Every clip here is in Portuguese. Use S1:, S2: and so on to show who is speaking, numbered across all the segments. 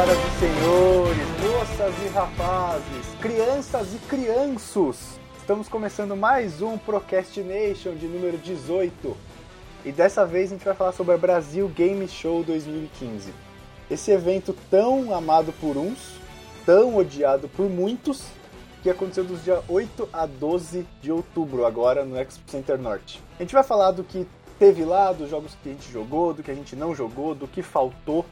S1: Senhoras e senhores, moças e rapazes, crianças e crianços. Estamos começando mais um Procrastination de número 18. E dessa vez a gente vai falar sobre a Brasil Game Show 2015. Esse evento tão amado por uns, tão odiado por muitos, que aconteceu dos dias 8 a 12 de outubro, agora no Expo Center Norte. A gente vai falar do que teve lá, dos jogos que a gente jogou, do que a gente não jogou, do que faltou.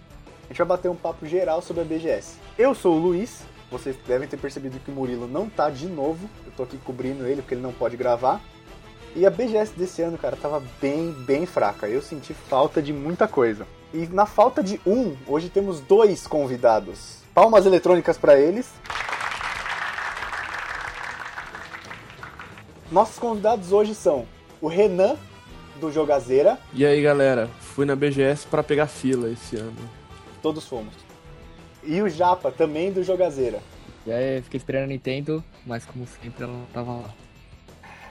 S1: A gente vai bater um papo geral sobre a BGS. Eu sou o Luiz, vocês devem ter percebido que o Murilo não tá de novo. Eu tô aqui cobrindo ele porque ele não pode gravar. E a BGS desse ano, cara, tava bem, bem fraca. Eu senti falta de muita coisa. E na falta de um, hoje temos dois convidados. Palmas eletrônicas para eles. Nossos convidados hoje são o Renan, do Jogazeira.
S2: E aí, galera, fui na BGS para pegar fila esse ano.
S1: Todos fomos. E o Japa, também do Jogazeira.
S3: E aí, fiquei esperando a Nintendo, mas como sempre ela não tava lá.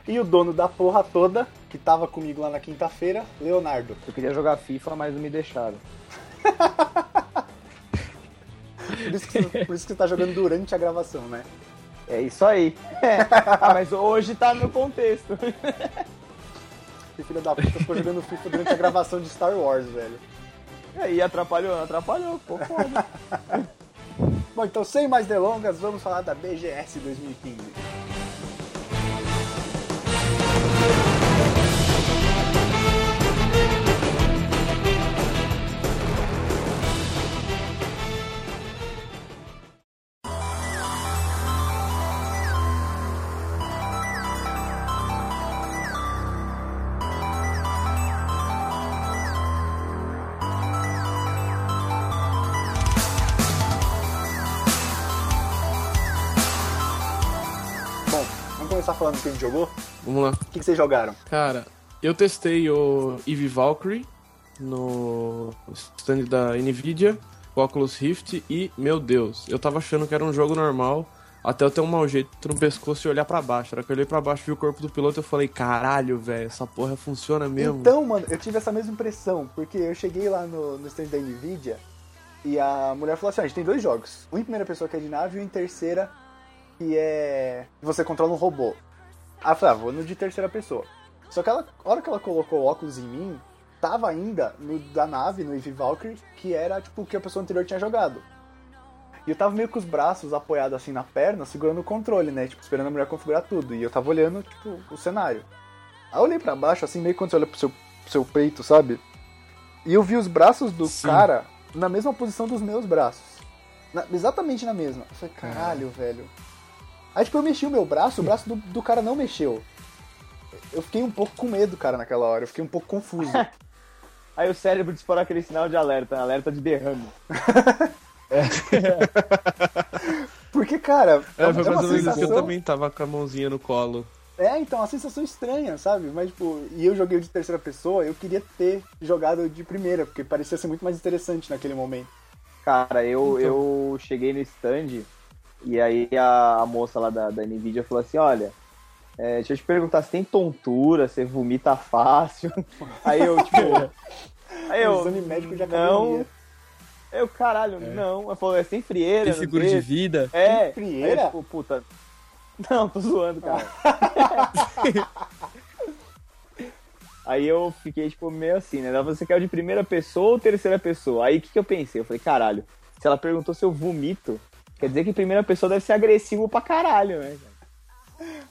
S1: E o dono da porra toda, que tava comigo lá na quinta-feira, Leonardo.
S4: Eu queria jogar FIFA, mas não me deixaram.
S1: Por isso, que, por isso que você tá jogando durante a gravação, né?
S4: É isso aí. Ah, mas hoje tá no contexto.
S1: Que filho da puta ficou jogando FIFA durante a gravação de Star Wars, velho.
S4: E aí, atrapalhou? Atrapalhou, pô, foda.
S1: Bom, então sem mais delongas, vamos falar da BGS 2015. Do que a gente jogou?
S2: Vamos lá.
S1: O que, que vocês jogaram?
S2: Cara, eu testei o Eve Valkyrie no stand da Nvidia, o Oculus Rift e, meu Deus, eu tava achando que era um jogo normal até eu ter um mau jeito no pescoço e olhar pra baixo. Hora que eu olhei pra baixo e vi o corpo do piloto, eu falei, caralho, velho, essa porra funciona mesmo.
S1: Então, mano, eu tive essa mesma impressão, porque eu cheguei lá no, no stand da Nvidia e a mulher falou assim: "Ah, a gente tem dois jogos. Um em primeira pessoa que é de nave e um em terceira que é. você controla um robô. Aí eu falei, ah, vou no de terceira pessoa. Só que ela, a hora que ela colocou o óculos em mim, tava ainda no da nave, no Eve Valkyrie, que era tipo o que a pessoa anterior tinha jogado. E eu tava meio com os braços apoiados assim na perna, segurando o controle, né? Tipo, esperando a mulher configurar tudo. E eu tava olhando, tipo, o cenário. Aí eu olhei pra baixo, assim, meio quando você olha pro seu, pro seu peito, sabe? E eu vi os braços do
S2: Sim.
S1: cara na mesma posição dos meus braços. Na- exatamente na mesma. Eu falei, caralho, velho. Aí, tipo, eu mexi o meu braço, o braço do, do cara não mexeu. Eu fiquei um pouco com medo, cara, naquela hora. Eu fiquei um pouco confuso.
S4: Aí o cérebro disparou aquele sinal de alerta, alerta de derrame.
S1: Porque, cara, é,
S2: É,
S1: uma- é
S2: isso que eu
S1: sensação...
S2: também tava com a mãozinha no colo.
S1: É, então, uma sensação estranha, sabe? Mas, tipo, e eu joguei de terceira pessoa, eu queria ter jogado de primeira, porque parecia ser muito mais interessante naquele momento.
S4: Cara, eu,
S2: Então.
S4: eu cheguei no stand e aí a, a moça lá da, da Nvidia falou assim, olha, é, deixa eu te perguntar, se tem tontura, você vomita fácil? Aí eu, tipo... Aí eu,
S1: Exame médico de
S4: não, eu, caralho, não. Ela falou, é sem frieira,
S3: Tem seguro de vida?
S4: É,
S1: Tem frieira?
S4: Aí, tipo, puta. Não, tô zoando, cara. Aí eu fiquei, tipo, meio assim, né? Ela falou, Você quer o de primeira pessoa ou terceira pessoa? Aí o que, que eu pensei? Eu falei, caralho, se ela perguntou se eu vomito, quer dizer que primeira pessoa deve ser agressivo pra caralho, né?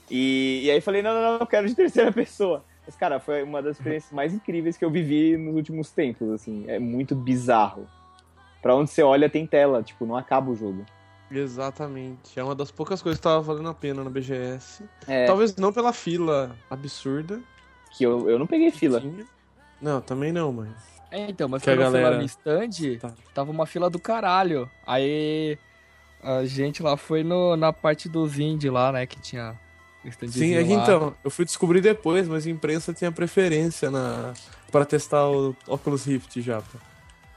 S4: E, e aí eu falei, não, não, não, eu quero de terceira pessoa. Mas, cara, foi uma das experiências mais incríveis que eu vivi nos últimos tempos, assim. É muito bizarro. Pra onde você olha tem tela, tipo, não acaba o jogo.
S2: Exatamente. É uma das poucas coisas que tava valendo a pena na BGS.
S4: É,
S2: Talvez não pela fila absurda.
S4: que eu, eu não peguei fila.
S2: tinha. Não, também não, mas.
S3: É, então, mas
S2: Que a
S3: quando eu fui lá
S2: galera-
S3: no stand,
S2: Tá.
S3: tava uma fila do caralho. Aí a gente lá foi no, na parte dos indie lá, né, que tinha
S2: Sim, é que
S3: lá.
S2: então, eu fui descobrir depois, mas a imprensa tinha preferência na para testar o Oculus Rift já. pô.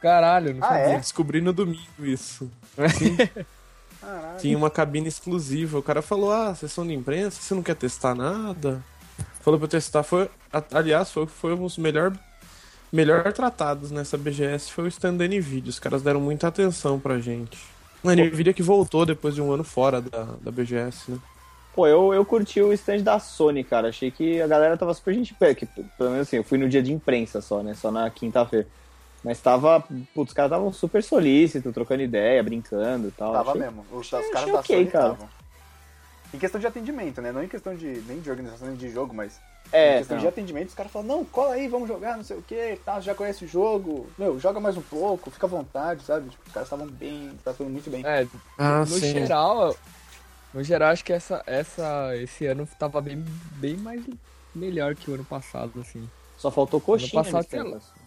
S3: Caralho, não
S1: Ah,
S3: sabia.
S1: é?
S2: Eu descobri no domingo isso.
S1: Caralho.
S2: Tinha uma cabine exclusiva. O cara falou: Ah, sessão de imprensa, você não quer testar nada? Falou pra eu testar. Foi, aliás, foi, foi um dos melhores melhor tratados nessa BGS foi o stand da NVIDIA. Os caras deram muita atenção pra gente. A NVIDIA que voltou depois de um ano fora da, da BGS, né?
S4: Pô, eu, eu curti o stand da Sony, cara. Achei que a galera tava super gente pé. Que, pelo menos assim, eu fui no dia de imprensa só, né? Só na quinta-feira. Mas tava. Putz, os caras estavam super solícitos, trocando ideia, brincando e tal.
S1: Tava
S4: achei...
S1: mesmo. Os, os
S4: achei
S1: caras da
S4: ok,
S1: Sony
S4: cara.
S1: estavam. Em questão de atendimento, né? Não em questão de nem de organização de jogo, mas
S4: É,
S1: em questão
S4: não.
S1: de atendimento, os caras falam, não, cola aí, vamos jogar, não sei o que, tá, já conhece o jogo, meu, joga mais um pouco, fica à vontade, sabe? Tipo, os caras estavam bem, estavam muito bem.
S3: É,
S2: Ah,
S3: no
S2: sim.
S3: geral, no geral, acho que essa, essa, esse ano tava bem, bem mais melhor que o ano passado, assim.
S4: Só faltou coxinha.
S3: passado,
S4: nesse tempo,
S3: sei lá.
S4: assim.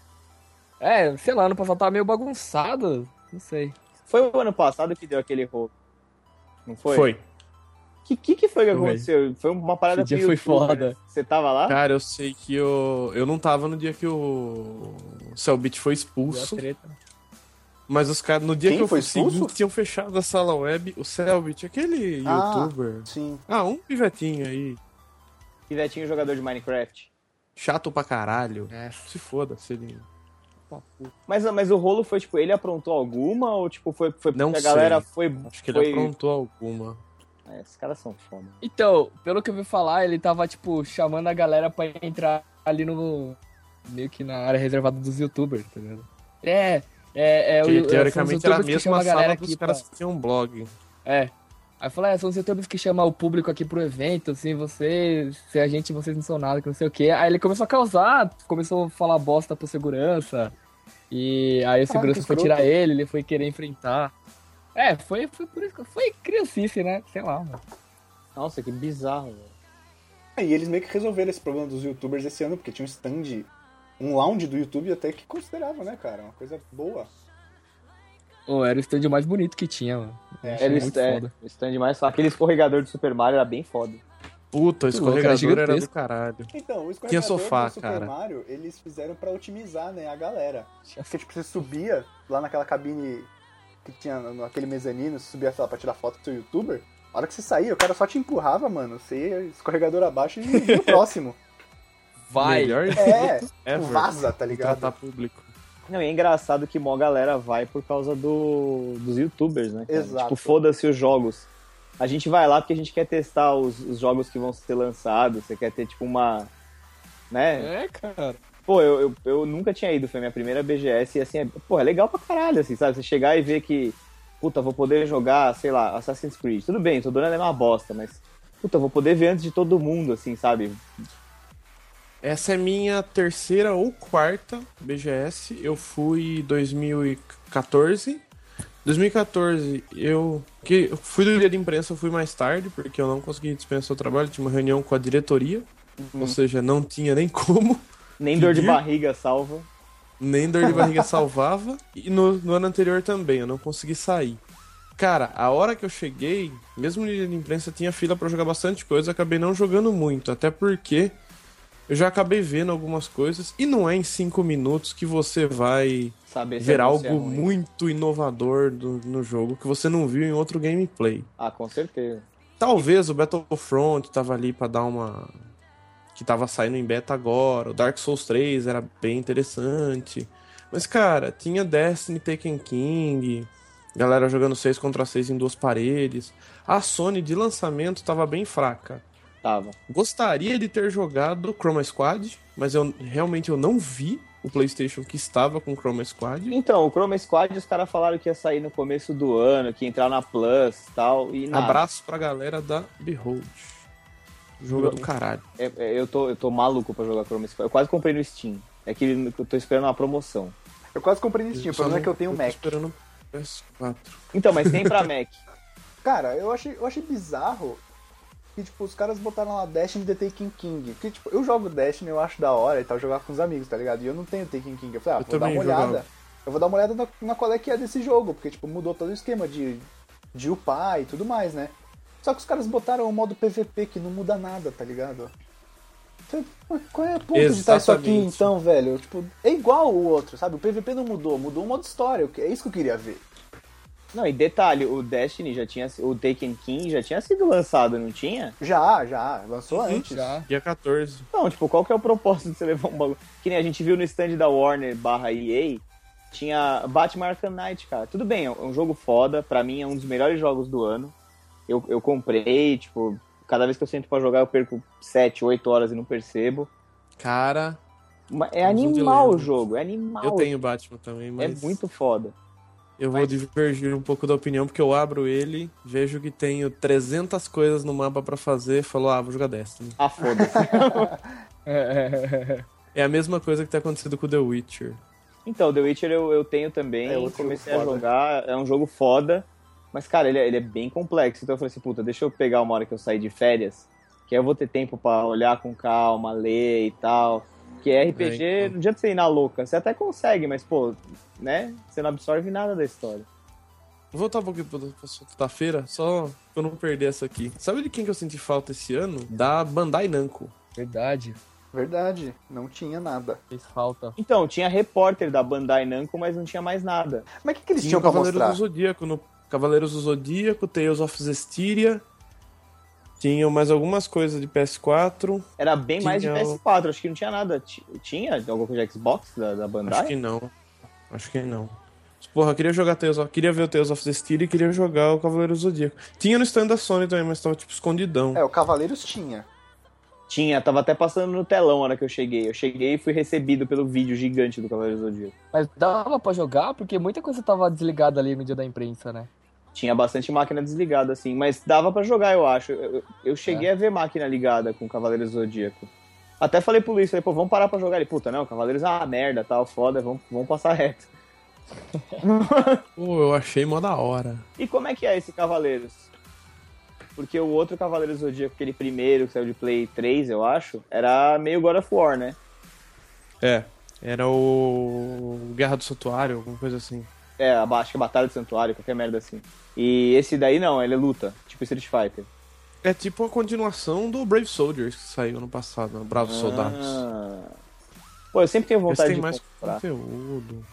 S3: É, sei lá, ano passado tava meio bagunçado, não sei.
S4: Foi o ano passado que deu aquele rolo. Não foi?
S2: Foi.
S4: O que, que, que foi que
S3: Foi.
S4: aconteceu? Foi uma parada
S3: Esse dia foi foda.
S4: né? Você tava lá?
S2: Cara, eu sei que eu. Eu não tava no dia que o. Cellbit foi expulso.
S3: treta.
S2: Mas os caras, no dia
S1: Quem
S2: que eu
S1: foi
S2: fui
S1: expulso?
S2: seguinte, tinham fechado a sala web, o Cellbit, aquele
S1: Ah.
S2: youtuber.
S1: Sim.
S2: Ah, um pivetinho aí.
S4: E Vetinho, jogador de Minecraft.
S2: Chato pra caralho.
S3: É,
S2: Se foda, se ele.
S4: Mas, mas o rolo foi, tipo, ele aprontou alguma ou, tipo, foi, foi porque
S2: Não
S4: a galera
S2: sei.
S4: foi...
S2: Acho que
S4: foi...
S2: ele aprontou alguma.
S4: É, esses caras são foda.
S3: Então, pelo que eu vi falar, ele tava, tipo, chamando a galera pra entrar ali no. meio que na área reservada dos youtubers, tá ligado? É, é, é.
S2: Que
S3: o-
S2: teoricamente era a
S3: os que
S2: mesma
S3: a galera
S2: sala dos
S3: aqui
S2: caras
S3: pra-
S2: que tinham um blog.
S3: É. Aí falou, é, são os youtubers que chamam o público aqui pro evento, assim, você, se a gente, vocês não são nada, que não sei o quê. Aí ele começou a causar, começou a falar bosta pro segurança. E aí o segurança
S1: que
S3: foi tirar ele, ele foi querer enfrentar. É, foi, foi por isso que foi criancice, né? Sei lá, mano.
S4: Nossa, que bizarro, velho.
S1: E eles meio que resolveram esse problema dos youtubers esse ano, porque tinha um stand, um lounge do YouTube até que considerava, né, cara? Uma coisa boa.
S3: Ô, era o stand mais bonito que tinha, mano.
S1: É,
S4: Era o
S3: muito
S4: stand,
S3: foda.
S4: o stand mais... Aquele escorregador do Super Mario era bem foda.
S2: Puta, o escorregador
S3: era
S2: era, do caralho.
S1: Então, o escorregador
S2: Tinha sofá,
S1: do Super
S2: cara.
S1: Mario, eles fizeram pra otimizar, né, a galera. Porque, tipo, você subia lá naquela cabine que tinha naquele mezanino, você subia lá, pra tirar foto do seu youtuber, a hora que você saía, o cara só te empurrava, mano. Você ia escorregador abaixo e ia no próximo.
S3: Vai!
S2: Melhor
S1: É,
S2: ever.
S1: vaza, tá ligado?
S2: Tratar público.
S4: Não, e é engraçado que mó galera vai por causa do, dos youtubers, né? cara?
S1: Exato.
S4: Tipo, foda-se os jogos. A gente vai lá porque a gente quer testar os, os jogos que vão ser lançados. Você quer ter, tipo, uma. Né?
S3: É, cara.
S4: Pô, eu, eu, eu nunca tinha ido, foi minha primeira BGS e assim, é, pô, é legal pra caralho, assim, sabe? Você chegar e ver que, puta, vou poder jogar, sei lá, Assassin's Creed. Tudo bem, tô dando é uma bosta, mas, puta, vou poder ver antes de todo mundo, assim, sabe?
S2: Essa é minha terceira ou quarta BGS. Eu fui em 2014. 2014 eu que eu fui do dia de imprensa, eu fui mais tarde porque eu não consegui dispensar o trabalho, tinha uma reunião com a diretoria, ou seja, não tinha nem como,
S4: Nem dor de barriga salva.
S2: nem dor de barriga salvava e no, no ano anterior também, eu não consegui sair. Cara, a hora que eu cheguei, mesmo no dia de imprensa tinha fila pra jogar bastante coisa, acabei não jogando muito, até porque eu já acabei vendo algumas coisas e não é em 5 minutos que você vai
S4: Saber
S2: ver
S4: é
S2: algo
S4: é
S2: muito inovador do- no jogo que você não viu em outro gameplay.
S4: Ah, com certeza.
S2: Talvez o Battlefront tava ali pra dar uma. Que tava saindo em beta agora. O Dark Souls 3 era bem interessante. Mas, cara, tinha Destiny Taken King. Galera jogando 6 contra 6 em duas paredes. A Sony de lançamento tava bem fraca.
S4: Tava.
S2: Gostaria de ter jogado Chroma Squad, mas eu realmente eu não vi o PlayStation que estava com Chroma Squad.
S4: Então, o Chroma Squad, os caras falaram que ia sair no começo do ano, que ia entrar na Plus e tal, e nada.
S2: Abraço pra galera da Behold. Jogo do caralho.
S4: É- é, eu, tô, eu tô maluco pra jogar Chroma Squad. Eu quase comprei no Steam. É que eu tô esperando uma promoção.
S1: Eu quase comprei no Steam, o problema é que eu tenho
S2: tô
S1: Mac.
S2: esperando o PS4.
S4: Então, mas tem pra Mac.
S1: Cara, eu achei, eu achei bizarro que, tipo, os caras botaram lá Destiny The Taken King. Porque, tipo, eu jogo Destiny, eu acho da hora e tal, jogar com os amigos, tá ligado? E eu não tenho Taken King. Eu falei, ah,
S2: Eu
S1: vou dar uma olhada.
S2: jogava.
S1: Eu vou dar uma olhada na, na qual é que é desse jogo, porque, tipo, mudou todo o esquema de, de upar e tudo mais, né? Só que os caras botaram o modo PVP que não muda nada, tá ligado? "Pô, Qual é a ponto de estar isso aqui
S2: Exatamente.
S1: então, velho? Tipo, é igual o outro, sabe? O PVP não mudou, mudou o modo história, é isso que eu queria ver.
S4: Não, e detalhe, o Destiny já tinha. O Taken King já tinha sido lançado, não tinha?
S1: Já, já, lançou antes.
S3: Já.
S2: Dia 14.
S4: Não, tipo, qual que é o propósito de você levar um bagulho? Que nem a gente viu no stand da Warner barra EA, tinha Batman Arkham Knight, cara. Tudo bem, é um jogo foda, pra mim é um dos melhores jogos do ano. Eu, eu comprei, tipo, cada vez que eu sento pra jogar eu perco 7, 8 horas e não percebo.
S2: Cara,
S4: Mas É animal o jogo, é animal.
S2: eu tenho Batman também,
S4: É
S2: mas
S4: muito foda.
S2: eu vou divergir um pouco da opinião, porque eu abro ele, vejo que tenho 300 coisas no mapa pra fazer, falo, ah, vou jogar Destiny.
S4: Ah, foda-se.
S2: É a mesma coisa que tá acontecendo com The Witcher.
S4: Então, The Witcher eu, eu tenho também,
S1: É
S4: comecei a jogar, é um jogo foda, mas, cara, ele é, ele é bem complexo, então eu falei assim, puta, deixa eu pegar uma hora que eu sair de férias, que aí eu vou ter tempo pra olhar com calma, ler e tal, que é RPG,
S2: É, então.
S4: não adianta você ir na louca, você até consegue, mas, pô, né, você não absorve nada da história.
S2: Vou voltar um pouquinho pra pra sexta-feira, só pra eu não perder essa aqui. Sabe de quem que eu senti falta esse ano? Da Bandai Namco.
S3: Verdade.
S1: Verdade, não tinha nada.
S3: Fez falta.
S4: Então, tinha repórter da Bandai Namco, mas não tinha mais nada.
S1: Mas o que, que eles
S2: Tinha
S1: tinham
S2: o
S1: pra mostrar?
S2: do Zodíaco no Cavaleiros do Zodíaco, Tales of Zestiria. Tinham mais algumas coisas de PS4.
S4: Era bem mais de
S2: Tinha o-
S4: PS4, acho que não tinha nada. Ti- Tinha alguma coisa de Xbox da, da Bandai?
S2: Acho que não. Acho que não. Porra, eu queria jogar Tales of... Queria ver o Tales of Zestiria e queria jogar o Cavaleiros do Zodíaco. Tinha no stand da Sony também, mas tava tipo escondidão.
S1: É, o Cavaleiros tinha.
S4: Tinha, tava até passando no telão na hora que eu cheguei. Eu cheguei e fui recebido pelo vídeo gigante do Cavaleiro do Zodíaco.
S3: Mas dava pra jogar porque muita coisa tava desligada ali no dia da imprensa, né?
S4: Tinha bastante máquina desligada, assim, mas dava pra jogar, eu acho. Eu, eu- cheguei a ver máquina ligada com o Cavaleiro do Zodíaco. Até falei pro Luiz, falei, pô, vamos parar pra jogar. Ele, puta, não, Cavaleiros é uma merda, tal, foda, vamos, vamos passar reto.
S2: Pô, eu achei mó da hora.
S4: E como é que é esse Cavaleiros? Porque o outro Cavaleiro do Zodíaco, aquele primeiro que saiu de Play 3, eu acho, era meio God of War, né?
S2: É. Era o Guerra do Santuário, alguma coisa assim.
S4: É, a- acho que é Batalha do Santuário, qualquer merda assim. E esse daí não, ele é luta, tipo Street Fighter.
S2: É tipo a continuação do Brave Soldiers que saiu ano passado, né? Bravos Soldados.
S4: Ah. Pô, eu sempre tenho
S2: Esse
S4: vontade
S2: tem
S4: de
S2: mais
S4: comprar.
S2: conteúdo.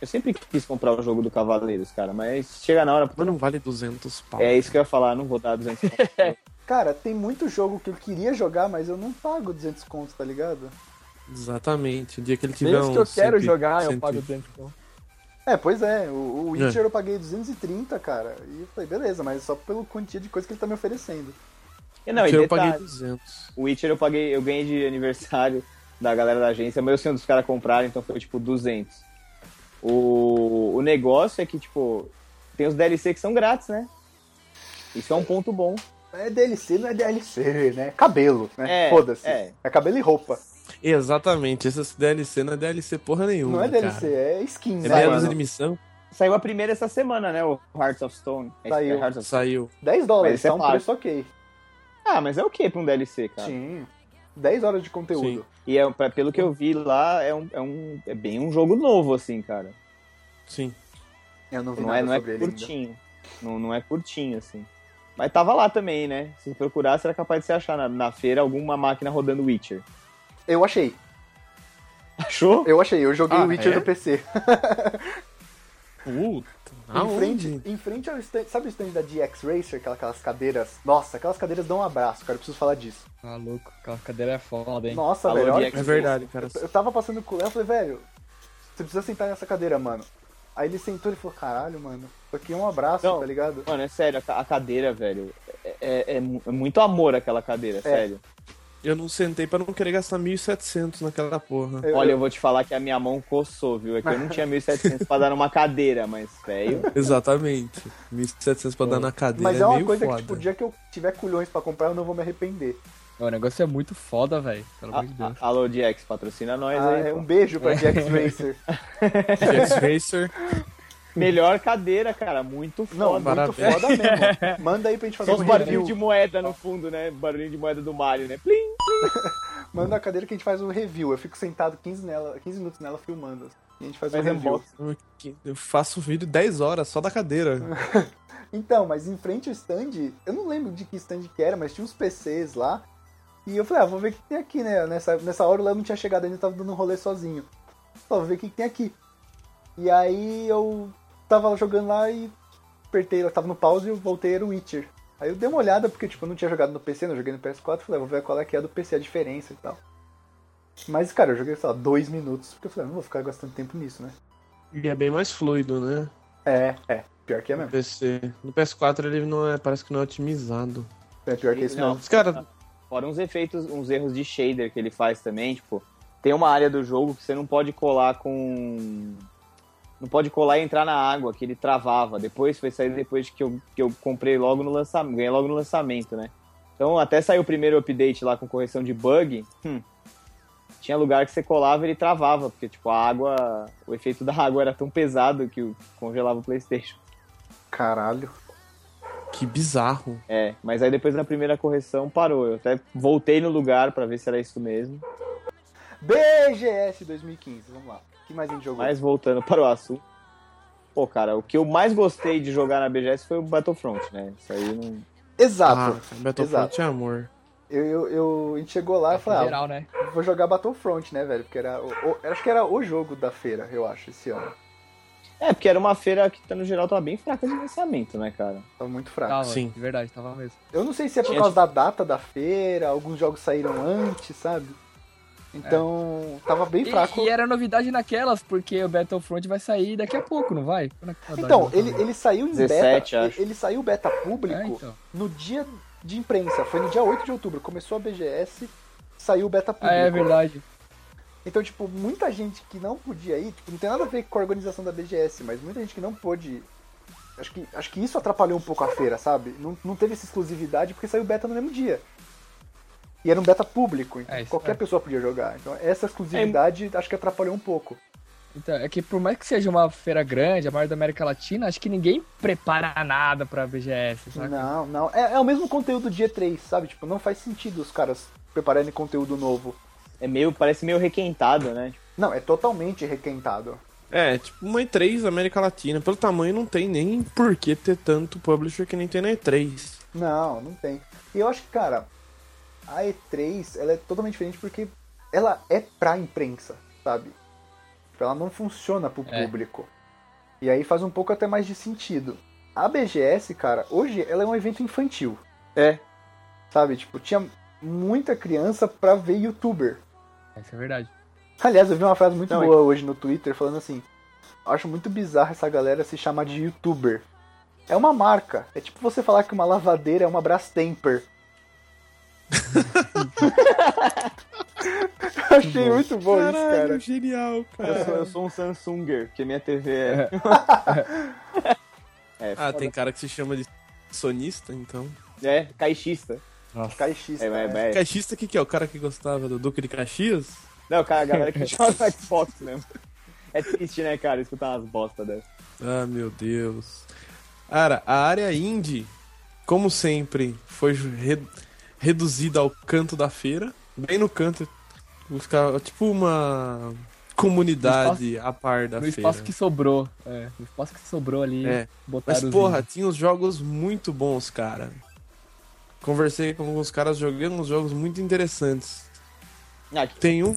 S4: Eu sempre quis comprar o jogo do Cavaleiros, cara, mas chega na hora.
S2: Mas não vale 200 pau.
S4: É isso que eu ia falar, não vou dar 200 conto.
S1: Cara, tem muito jogo que eu queria jogar, mas eu não pago 200 contos, tá ligado?
S2: Exatamente. O dia que ele tiver
S3: Mesmo
S2: um
S3: que eu quero
S2: 100,
S3: jogar, eu
S2: 100.
S3: pago 200 conto.
S1: É, pois é, o, o Witcher eu paguei 230, cara. E eu falei, beleza, mas só pelo quantia de coisa que ele tá me oferecendo.
S4: E não, e
S2: eu paguei
S4: detalhe,
S2: 200.
S4: o Witcher eu paguei, eu ganhei de aniversário da galera da agência, mas eu sei onde os caras compraram, então foi tipo 200. O, o negócio é que, tipo, tem os DLC que são grátis, né? Isso é um ponto bom.
S1: É DLC, não é DLC, né? Cabelo, né?
S4: É,
S1: Foda-se.
S4: é.
S1: É. cabelo e roupa.
S2: Exatamente, essa DLC não é DLC porra nenhuma.
S1: não é DLC,
S2: cara.
S1: é skin,
S2: É
S1: né,
S2: meia de missão.
S4: Saiu a primeira essa semana, né? O Hearts of Stone.
S1: Saiu.
S4: é Hearts of Stone.
S2: Saiu.
S1: 10
S4: Mas
S1: dólares,
S4: isso é
S1: tá um
S4: pago.
S1: preço ok.
S4: Ah, mas é o que pra um DLC, cara?
S1: Sim. 10 horas de conteúdo.
S2: Sim.
S4: E é, pra- pelo que eu vi lá, é, um, é, um, é bem um jogo novo, assim, cara.
S2: Sim.
S1: Eu não vi
S4: Não
S1: nada
S4: é, não é
S1: ele ainda.
S4: curtinho. Não, não é curtinho, assim. Mas tava lá também, né? Se procurar, será capaz de você achar na, na feira alguma máquina rodando Witcher.
S1: Eu achei,
S4: Achou?
S1: eu achei. Eu joguei
S2: Ah,
S1: o Witcher
S2: é?
S1: no PC.
S2: Puta.
S1: Em
S2: aonde?
S1: frente, em frente ao stand, sabe o stand da DX Racer, aquela- aquelas cadeiras? Nossa, aquelas cadeiras dão um abraço, cara, eu preciso falar disso.
S3: Ah, louco, aquela cadeira é foda, hein?
S1: Nossa,
S4: Alô,
S1: velho,
S4: DX
S2: É verdade, cara.
S1: Eu tava passando com o Léo, eu falei, velho, você precisa sentar nessa cadeira, mano. Aí ele sentou e falou, caralho, mano, isso aqui é um abraço,
S4: Não.
S1: tá ligado?
S4: Mano, é sério, a, ca- a cadeira, velho. É, é- é é muito amor aquela cadeira, sério.
S2: Eu não sentei pra não querer gastar 1.700 naquela porra.
S4: Olha,
S1: eu-
S4: vou te falar que a minha mão coçou, viu? É que eu não tinha 1.700 pra dar numa cadeira, mas, velho.
S2: Exatamente. 1.700 pra dar na cadeira
S1: Mas
S2: é,
S1: é uma
S2: meio
S1: coisa
S2: foda.
S1: que, tipo, o dia que eu tiver culhões pra comprar, eu não vou me arrepender.
S3: O negócio é muito foda, velho. Pelo amor de Deus.
S4: a- Alô, DX, patrocina nós
S1: Ah,
S4: aí.
S1: é, um beijo pra DX Racer.
S2: Jax Racer.
S4: Melhor cadeira, cara. Muito foda.
S1: Não, muito
S2: Parabéns.
S1: foda mesmo. Manda aí pra gente fazer
S4: Só os
S1: um
S4: barulhinhos
S1: review.
S4: de moeda no fundo, né? Barulhinho de moeda do Mario, né? Plim!
S1: Manda a cadeira que a gente faz um review. Eu fico sentado 15, nela, 15 minutos nela filmando. E a gente faz um
S4: Mas é
S1: review.
S2: Eu faço vídeo 10 horas só da cadeira.
S1: Então, mas em frente ao stand, eu não lembro de que stand que era, mas tinha uns PCs lá. E eu falei, ah, vou ver o que tem aqui, né? Nessa, nessa hora o Léo não tinha chegado ainda, tava dando um rolê sozinho. Só vou ver o que tem aqui. E aí eu tava jogando lá e apertei, eu tava no pause e eu voltei era o Witcher. Aí eu dei uma olhada, porque tipo, eu não tinha jogado no PC, não joguei no PS4, falei, "Ah, vou ver qual é que é do PC, a diferença e tal. Mas, cara, eu joguei, sei lá, dois minutos, porque eu falei, "Ah, não vou ficar gastando tempo nisso, né?
S2: E é bem mais fluido, né?
S1: É, é. Pior que é
S2: No
S1: mesmo.
S2: PC. No PS4 ele não é, parece que não é otimizado.
S1: É pior que esse
S4: Não.
S1: mesmo.
S2: Os caras.
S4: Fora uns efeitos, uns erros de shader que ele faz também, tipo, tem uma área do jogo que você não pode colar com. Não pode colar e entrar na água, que ele travava. Depois foi sair depois que eu, que eu comprei logo no lançamento, ganhei logo no lançamento, né? Então até saiu o primeiro update lá com correção de bug. hum, tinha lugar que você colava e ele travava, porque tipo, a água. O efeito da água era tão pesado que o- congelava o Playstation.
S1: Caralho.
S2: Que bizarro.
S4: É, mas aí depois da primeira correção parou. Eu até voltei no lugar pra ver se era isso mesmo.
S1: BGS 2015, vamos lá. Que mais a gente jogou?
S4: Mas voltando para o assunto. Pô, cara, o que eu mais gostei de jogar na BGS foi o Battlefront, né? Isso aí não.
S1: Exato.
S2: Ah, Battlefront é amor.
S1: Eu, eu, eu- a gente chegou lá e falei, ah,
S3: né?
S1: vou jogar Battlefront, né, velho? Porque era. O, o- acho que era o jogo da feira, eu acho, esse ano.
S4: É, porque era uma feira que, no geral, tava bem fraca de lançamento, né, cara?
S1: Tava muito fraco.
S3: Tava,
S2: Sim.
S3: de verdade, tava mesmo.
S1: Eu não sei se é por
S4: Tinha-
S1: causa da data da feira, alguns jogos saíram antes, sabe? Então, tava bem
S3: E,
S1: fraco.
S3: e era novidade naquelas, porque o Battlefront vai sair daqui a pouco, não vai? É tá
S1: Então, ele, ele saiu em
S4: 17,
S1: beta.
S4: acho.
S1: Ele saiu beta público
S3: É, então.
S1: no dia de imprensa. Foi no dia 8 de outubro. Começou a BGS, saiu o beta
S3: Ah,
S1: público.
S3: é verdade.
S1: Então, tipo, muita gente que não podia ir, tipo, não tem nada a ver com a organização da BGS, mas muita gente que não pôde. ir. Acho que, acho que isso atrapalhou um pouco a feira, sabe? Não, não teve essa exclusividade porque saiu beta no mesmo dia. E era um beta público, então
S3: É, isso
S1: qualquer
S3: é.
S1: pessoa podia jogar. Então essa exclusividade acho que atrapalhou um pouco.
S3: Então, é que por mais que seja uma feira grande, a maior da América Latina, acho que ninguém prepara nada pra BGS, sabe?
S1: Não, não. É, é o mesmo conteúdo de E3, sabe? Tipo, não faz sentido os caras prepararem conteúdo novo.
S4: É meio, parece meio requentado, né? Tipo,
S1: Não, é totalmente requentado.
S2: É, tipo uma E3 América Latina. Pelo tamanho não tem nem por que ter tanto publisher que nem tem na E3.
S1: Não, não tem. E eu acho que, cara, a E3, ela é totalmente diferente porque ela é pra imprensa, sabe? Tipo, Ela não funciona pro
S3: É.
S1: público. E aí faz um pouco até mais de sentido. A BGS, cara, hoje ela é um evento infantil,
S4: é.
S1: sabe? Tipo, tinha muita criança pra ver youtuber.
S3: Isso é verdade.
S1: Aliás, eu vi uma frase muito
S4: Não, é
S1: boa hoje no Twitter falando assim: Acho muito bizarro essa galera se chamar de youtuber. É uma marca. É tipo você falar que uma lavadeira é uma Brastemper. Achei muito bom isso, cara.
S2: genial,
S4: Eu
S2: cara.
S4: sou, eu sou um Samsunger, porque minha TV é. é,
S2: Ah,
S4: foda.
S2: tem cara que se chama de sonista, então.
S4: É, caixista.
S1: Caixista.
S4: É, é, é.
S2: Caixista, o que, que é? O cara que gostava do Duque de Caxias?
S4: Não, cara, a galera que joga Xbox mesmo. É triste, né, cara, escutar umas bosta dessas.
S2: Ah, meu Deus. Cara, a área indie, como sempre, foi re- reduzida ao canto da feira. Bem no canto. Ficar tipo uma comunidade a par da
S3: no
S2: feira.
S3: espaço que sobrou. É, no espaço que sobrou ali,
S2: É. Mas,
S3: os
S2: porra, tinha uns jogos muito bons, cara. Conversei com alguns caras jogando uns jogos muito interessantes.
S4: Ah, que-
S2: Tem um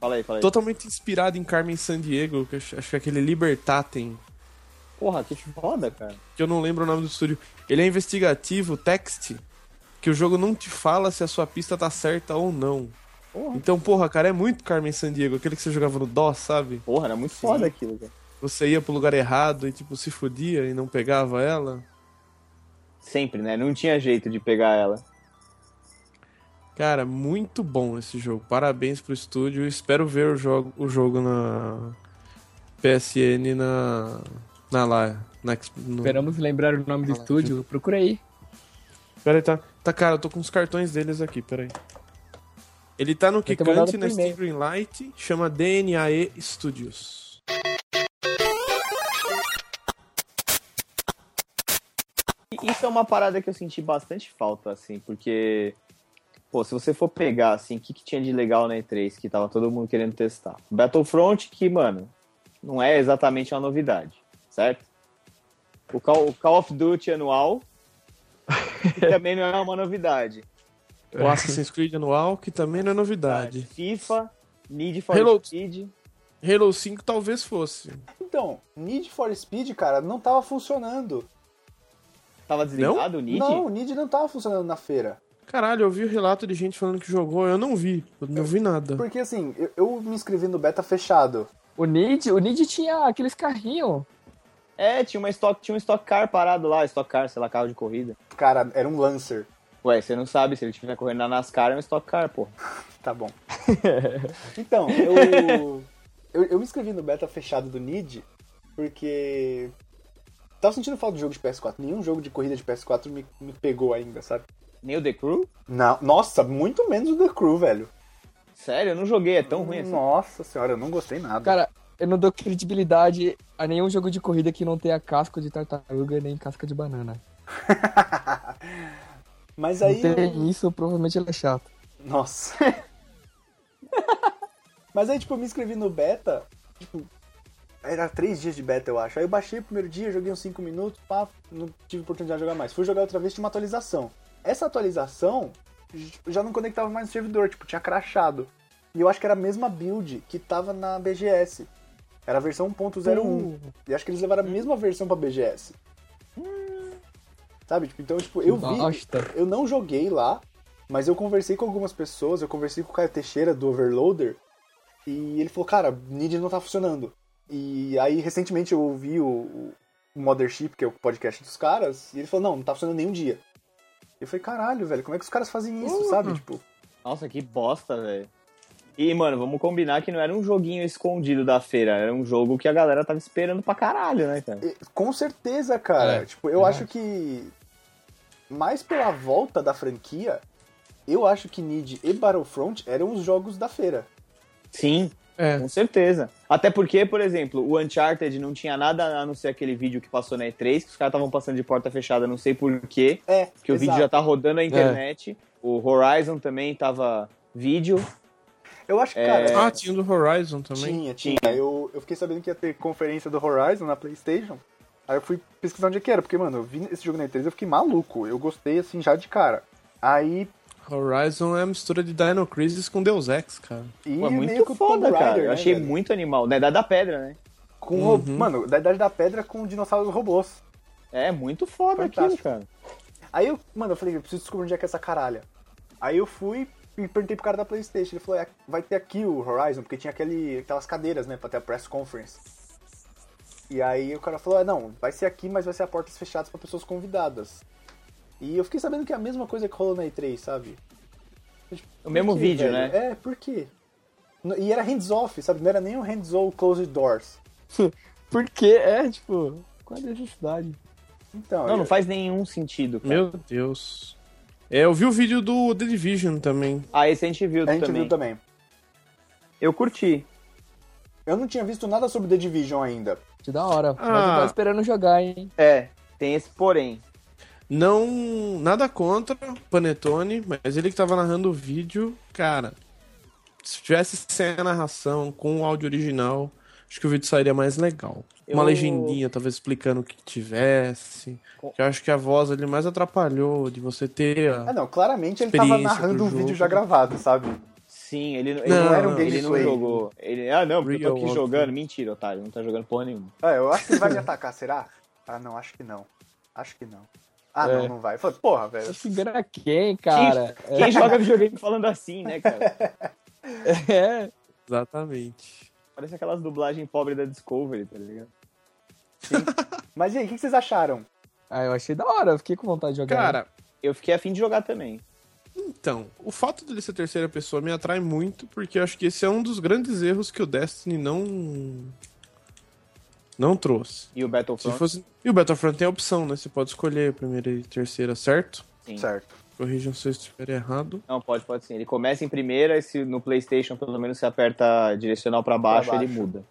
S4: fala aí, fala aí.
S2: totalmente inspirado em Carmen Sandiego, que acho acho que é aquele Libertatem,
S4: Porra, que foda, cara.
S2: que eu não lembro o nome do estúdio. Ele é investigativo, text, que o jogo não te fala se a sua pista tá certa ou não.
S4: Porra,
S2: Então, porra, cara, é muito Carmen Sandiego, aquele que você jogava no DOS, sabe?
S4: porra era muito foda aquilo, cara.
S2: Você ia pro lugar errado e, tipo, se fudia e não pegava ela.
S4: Sempre, né? Não tinha jeito de pegar ela.
S2: Cara, muito bom esse jogo. Parabéns pro estúdio. Espero ver o jogo, o jogo na PSN na na lá, na, no...
S3: Esperamos lembrar o nome do estúdio. Procura aí.
S2: Pera aí, tá, tá, cara, eu tô com os cartões deles aqui, pera aí. Ele tá no Kikante, na. Steam Greenlight, chama DNAE Studios.
S4: Isso é uma parada que eu senti bastante falta, assim, porque. Pô, se você for pegar, assim, o que, que tinha de legal na E3 que tava todo mundo querendo testar? Battlefront, que, mano, não é exatamente uma novidade, certo? O Call, o Call of Duty anual, que também não é uma novidade.
S2: O Assassin's Creed anual, que também não é novidade.
S4: FIFA, Need for
S2: Reload.
S4: Speed.
S2: Halo 5 talvez fosse.
S1: Então, Need for Speed, cara, não tava funcionando.
S4: Tava desligado o Nid?
S1: Não, o Need não tava funcionando na feira.
S2: Caralho, eu vi o relato de gente falando que jogou, eu não vi, eu não vi nada.
S1: Porque assim, eu, eu me inscrevi no beta fechado.
S3: O Nid, o Nid tinha aqueles carrinhos.
S4: É, tinha, uma stock, tinha um Stock Car parado lá, Stock Car, sei lá, carro de corrida.
S1: Cara, era um Lancer.
S4: Ué, você não sabe, se ele estiver correndo na NASCAR é um Stock Car, pô.
S1: Tá bom. então, eu, eu, eu me inscrevi no beta fechado do Need porque tava sentindo falta de jogo de PS4. Nenhum jogo de corrida de PS4 me, me pegou ainda, sabe?
S4: Nem o The Crew?
S1: Não, nossa, muito menos o The Crew, velho.
S4: Sério, eu não joguei, é tão ruim assim.
S1: Nossa senhora, eu não gostei nada.
S3: Cara, eu não dou credibilidade a nenhum jogo de corrida que não tenha casco de tartaruga nem casca de banana.
S1: Mas aí.
S3: Não tem isso, provavelmente ele é chato.
S1: Nossa. Mas aí, tipo, eu me inscrevi no beta, tipo, era três dias de beta, eu acho. Aí eu baixei o primeiro dia, joguei uns 5 minutos, pá, não tive oportunidade de jogar mais. Fui jogar outra vez, tinha uma atualização. Essa atualização já não conectava mais no servidor, tipo, tinha crashado. E eu acho que era a mesma build que tava na BGS. Era a versão 1.01.
S3: Uh.
S1: E acho que eles levaram a mesma versão pra BGS. Sabe? Tipo, então, tipo, eu vi.
S3: Bosta.
S1: Eu não joguei lá, mas eu conversei com algumas pessoas, eu conversei com o Caio Teixeira do Overloader, e ele falou, cara, Nid não tá funcionando. E aí, recentemente, eu ouvi o, o Mothership, que é o podcast dos caras, e ele falou, não, não tá funcionando nenhum dia. Eu falei, caralho, velho, como é que os caras fazem isso,
S2: Uhum.
S1: sabe? Tipo,
S4: Nossa, que bosta, velho. E, mano, vamos combinar que não era um joguinho escondido da feira, era um jogo que a galera tava esperando pra caralho, né, cara?
S1: e- com certeza, cara.
S3: É,
S1: tipo, eu
S3: verdade.
S1: acho que mais pela volta da franquia, eu acho que Nid e Battlefront eram os jogos da feira.
S4: Sim,
S2: É,
S4: com certeza. Até porque, por exemplo, o Uncharted não tinha nada a não ser aquele vídeo que passou na E3, que os caras estavam passando de porta fechada, não sei porquê,
S1: É,
S4: que o vídeo já tá rodando na internet. O Horizon também tava vídeo.
S1: Eu acho que,
S4: É.
S1: cara,
S2: Ah, tinha do Horizon também.
S1: Tinha, tinha. Eu, eu fiquei sabendo que ia ter conferência do Horizon na PlayStation. Aí eu fui pesquisar onde é que era, porque, mano, eu vi esse jogo na E3 eu fiquei maluco. Eu gostei, assim, já de cara. Aí,
S2: Horizon é a mistura de Dino Crisis com Deus Ex, cara.
S1: e
S4: Pô,
S1: meio
S4: muito foda,
S1: Tomb
S4: cara. Eu
S1: né,
S4: achei
S1: velho?
S4: muito animal. Da Idade da Pedra, né?
S1: Com ro-
S2: Uhum.
S1: Mano, da Idade da Pedra com dinossauros robôs.
S4: É, muito foda
S1: Fantástico.
S4: aquilo, cara.
S1: Aí eu, mano, eu falei, eu preciso descobrir onde é que é essa caralha. Aí eu fui e perguntei pro cara da Playstation. Ele falou, é, vai ter aqui o Horizon, porque tinha aquele, aquelas cadeiras, né, pra ter a press conference. E aí o cara falou, ah, não, vai ser aqui, mas vai ser a portas fechadas pra pessoas convidadas. E eu fiquei sabendo que é a mesma coisa que rolou na E3, sabe?
S4: O mesmo
S1: quê,
S4: vídeo,
S1: velho?
S4: né?
S1: É, por quê? E era hands-off, sabe? Não era nem um hands-on closed doors.
S3: Por quê? É, tipo, qual a necessidade?
S1: Então,
S4: Não,
S1: eu-
S4: não faz nenhum sentido, cara.
S2: Meu Deus. É, eu vi o vídeo do The Division também.
S4: Ah, esse a gente viu
S1: a gente
S4: também.
S1: viu também.
S4: Eu curti.
S1: Eu não tinha visto nada sobre The Division ainda.
S3: Que da hora. Mas eu
S2: Ah.
S3: tava esperando jogar, hein?
S4: É, tem esse porém.
S2: Não. Nada contra Panetone, mas ele que tava narrando o vídeo, cara. Se tivesse sem a narração, com o áudio original, acho que o vídeo sairia mais legal. Uma
S4: Eu-
S2: legendinha, talvez explicando o que tivesse. Que eu acho que a voz ali mais atrapalhou de você ter.
S1: Ah,
S2: A...
S1: não, claramente ele tava narrando
S2: do
S1: um vídeo já gravado, sabe?
S4: Sim, ele, ele
S2: Não,
S4: não, era um
S2: não,
S4: ele não jogou. Ele, ah, não, porque eu tô aqui jogando. Mentira, otário. Não tá jogando porra nenhuma.
S1: Ah, eu acho que ele vai me atacar, será? Ah, não, acho que não. Acho que não. Ah,
S3: É.
S1: não, não vai. Eu falei, porra, velho.
S3: Xingando quem, cara?
S4: Quem joga videogame falando assim, né, cara?
S3: É.
S2: Exatamente.
S4: Parece aquelas dublagens pobres da Discovery, tá ligado?
S1: Mas e aí, o que vocês acharam?
S3: Ah, eu achei da hora, eu fiquei com vontade de jogar.
S2: Cara,
S4: Eu fiquei afim de jogar também.
S2: então, o fato dele ser terceira pessoa me atrai muito, porque eu acho que esse é um dos grandes erros que o Destiny não. Não trouxe.
S4: E o
S2: Se
S4: Battlefront,
S2: fosse... E o Battlefront tem a opção, né? Você pode escolher a primeira e terceira, certo?
S4: sim.
S1: Certo.
S2: Corrijam se eu estiver errado.
S4: Não, pode, pode sim. Ele começa em primeira e se no Playstation pelo menos você aperta direcional pra baixo,
S1: baixo.
S4: ele muda.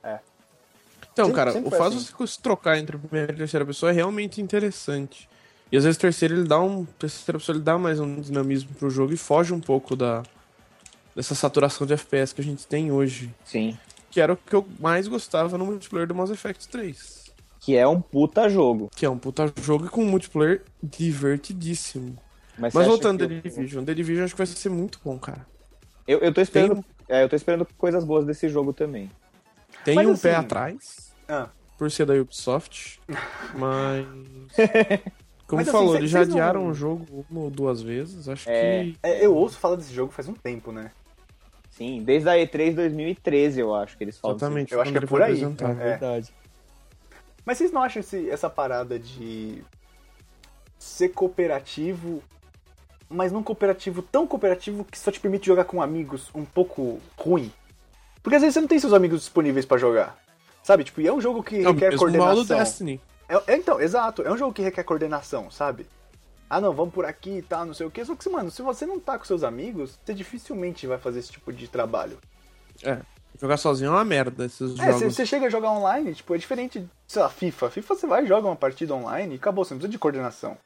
S2: Então,
S1: Sempre-
S2: cara,
S1: sempre
S2: o fato
S1: assim.
S2: de você se trocar entre primeira e terceira pessoa é realmente interessante. E às vezes terceira ele dá um. Terceira pessoa ele dá mais um dinamismo pro jogo e foge um pouco da. dessa saturação de FPS que a gente tem hoje.
S4: Sim.
S2: Que era o que eu mais gostava no multiplayer do Mass Effect 3.
S4: Que é um puta jogo.
S2: Que é um puta jogo e com um multiplayer divertidíssimo.
S4: Mas,
S2: Mas voltando
S4: que
S2: a The Division, The Division acho que vai ser muito bom, cara.
S4: Eu, eu tô esperando.
S2: Tem-
S4: É, eu tô esperando coisas boas desse jogo também.
S2: Tem
S1: Mas,
S2: um
S1: assim-
S2: pé atrás,
S1: Ah,
S2: por ser da Ubisoft, mas. Como
S1: Mas, assim,
S2: falou,
S1: cê-
S2: eles já
S1: vocês não-
S2: adiaram o jogo uma ou duas vezes. Acho
S4: É.
S2: que.
S1: é, eu ouço falar desse jogo faz um tempo, né?
S4: Sim, desde a E3 2013, eu acho que eles falam.
S2: Exatamente.
S1: Eu acho que é por aí. É.
S3: Verdade.
S1: Mas vocês não acham esse- essa parada de ser cooperativo, mas num cooperativo tão cooperativo que só te permite jogar com amigos um pouco ruim? Porque às vezes você não tem seus amigos disponíveis pra jogar. Sabe? Tipo, e é um jogo que
S2: É
S1: requer
S2: mesmo mal do
S1: coordenação.
S2: Destiny.
S1: É, é, então, exato. É um jogo que requer coordenação, sabe? Ah, não, vamos por aqui e tal, não sei o que. Só que, mano, se você não tá com seus amigos, você dificilmente vai fazer esse tipo de trabalho.
S2: É. Jogar sozinho é uma merda esses
S1: É,
S2: jogos.
S1: você, você chega a jogar online, tipo, é diferente, sei lá, FIFA. FIFA você vai, joga uma partida online e acabou, você não precisa de coordenação.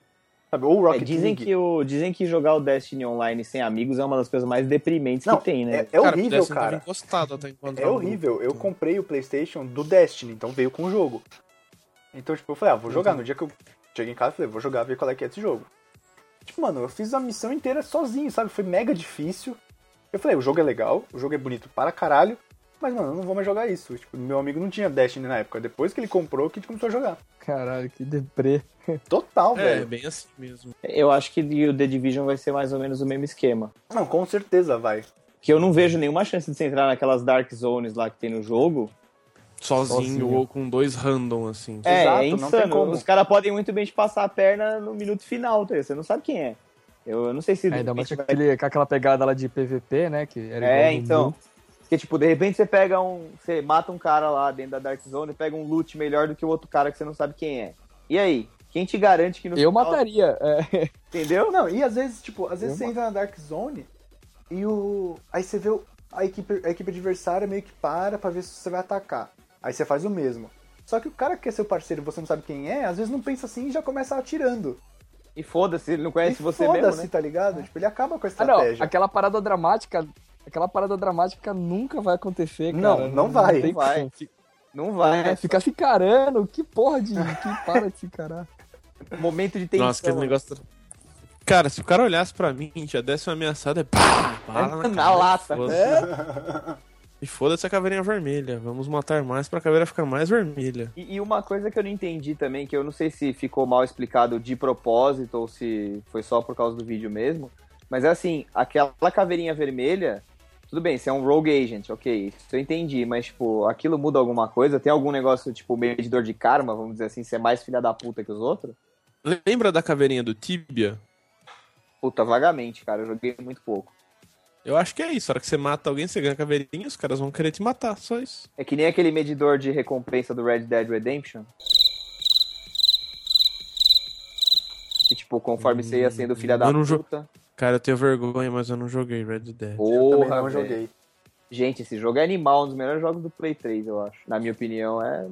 S1: Sabe? Ou
S4: É,
S1: Rocket
S4: dizem,
S1: League.
S4: que o, dizem que jogar o Destiny online sem amigos é uma das coisas mais deprimentes
S1: Não,
S4: que tem, né?
S1: é, é
S2: Cara,
S1: horrível, cara.
S2: encostado até encontrar
S1: É horrível. Eu comprei o PlayStation do Destiny, então veio com o jogo. Então, tipo, eu falei, ah, vou jogar. No dia que eu cheguei em casa, eu falei, vou jogar, ver qual é que é esse jogo. Tipo, mano, eu fiz a missão inteira sozinho, sabe? Foi mega difícil. Eu falei, o jogo é legal, o jogo é bonito para caralho, mas, mano, eu não vou mais jogar isso. Tipo, meu amigo não tinha Destiny na época. Depois que ele comprou, que a gente começou a jogar.
S3: Caralho, que deprê.
S1: Total,
S2: É,
S1: velho.
S2: bem assim mesmo.
S4: Eu acho que o The Division vai ser mais ou menos o mesmo esquema.
S1: Não, com certeza vai.
S4: Que eu não vejo nenhuma chance de você entrar naquelas Dark Zones lá que tem no jogo.
S2: Sozinho,
S3: Sozinho.
S2: ou com dois random, assim.
S4: É,
S1: Exato,
S4: é
S1: não tem
S4: insano.
S1: como.
S4: Os caras podem muito bem te passar a perna no minuto final, tá? você não sabe quem é. Eu, eu não sei se. de
S3: Ainda mais
S4: vai-
S3: aquele, com aquela pegada lá de PVP, né? Que era
S4: É, então.
S3: Mu.
S4: Porque, tipo, de repente você pega um. Você mata um cara lá dentro da Dark Zone e pega um loot melhor do que o outro cara que você não sabe quem é. E aí? Quem te garante que no
S3: Eu
S4: final-
S3: mataria. é.
S1: Não,
S4: Entendeu?
S1: não, e às vezes, tipo, às vezes
S3: Eu
S1: você entra na Dark Zone e o. Aí você vê o- a equipe, a equipe adversária meio que para pra ver se você vai atacar. Aí você faz o mesmo. Só que o cara que é seu parceiro e você não sabe quem é, às vezes não pensa assim e já começa atirando.
S4: E foda-se, ele não conhece
S1: e
S4: você
S1: foda-se,
S4: mesmo, né?
S1: tá ligado? Tipo, ele acaba com a
S3: Ah, não.
S1: estratégia.
S3: Aquela parada dramática. Aquela parada dramática nunca vai acontecer,
S1: Não,
S3: cara.
S1: não vai.
S4: Não vai. Não vai.
S3: É, ficar se encarando. Que porra de. Que para de se encarar.
S4: Momento de tensão.
S2: Nossa, aquele negócio. Cara, se o cara olhasse pra mim, já desse uma ameaçada, é pá, bala na,
S4: Na
S2: cara,
S4: lata.
S2: foda-se.
S1: É?
S2: E foda-se a caveirinha vermelha. Vamos matar mais pra caveira ficar mais vermelha.
S4: E, e uma coisa que eu não entendi também, que eu não sei se ficou mal explicado de propósito ou se foi só por causa do vídeo mesmo, mas é assim, aquela caveirinha vermelha, tudo bem, você é um rogue agent, ok, isso eu entendi, mas tipo, aquilo muda alguma coisa? Tem algum negócio, tipo, medidor de karma, vamos dizer assim, ser mais filha da puta que os outros?
S2: Lembra da caveirinha do Tibia?
S4: Puta, vagamente, cara, eu joguei muito pouco.
S2: Eu acho que é isso. A hora que você mata alguém, você ganha caveirinha, os caras vão querer te matar, só isso.
S4: É que nem aquele medidor de recompensa do Red Dead Redemption. Que, tipo, conforme você ia sendo filha da
S2: não jo-
S4: puta.
S2: Cara, eu tenho vergonha, mas eu não joguei Red Dead.
S1: Eu também
S4: Porra,
S1: não
S4: velho.
S1: joguei.
S4: Gente, esse jogo é animal, um dos melhores jogos do Play 3, eu acho. Na minha opinião, é.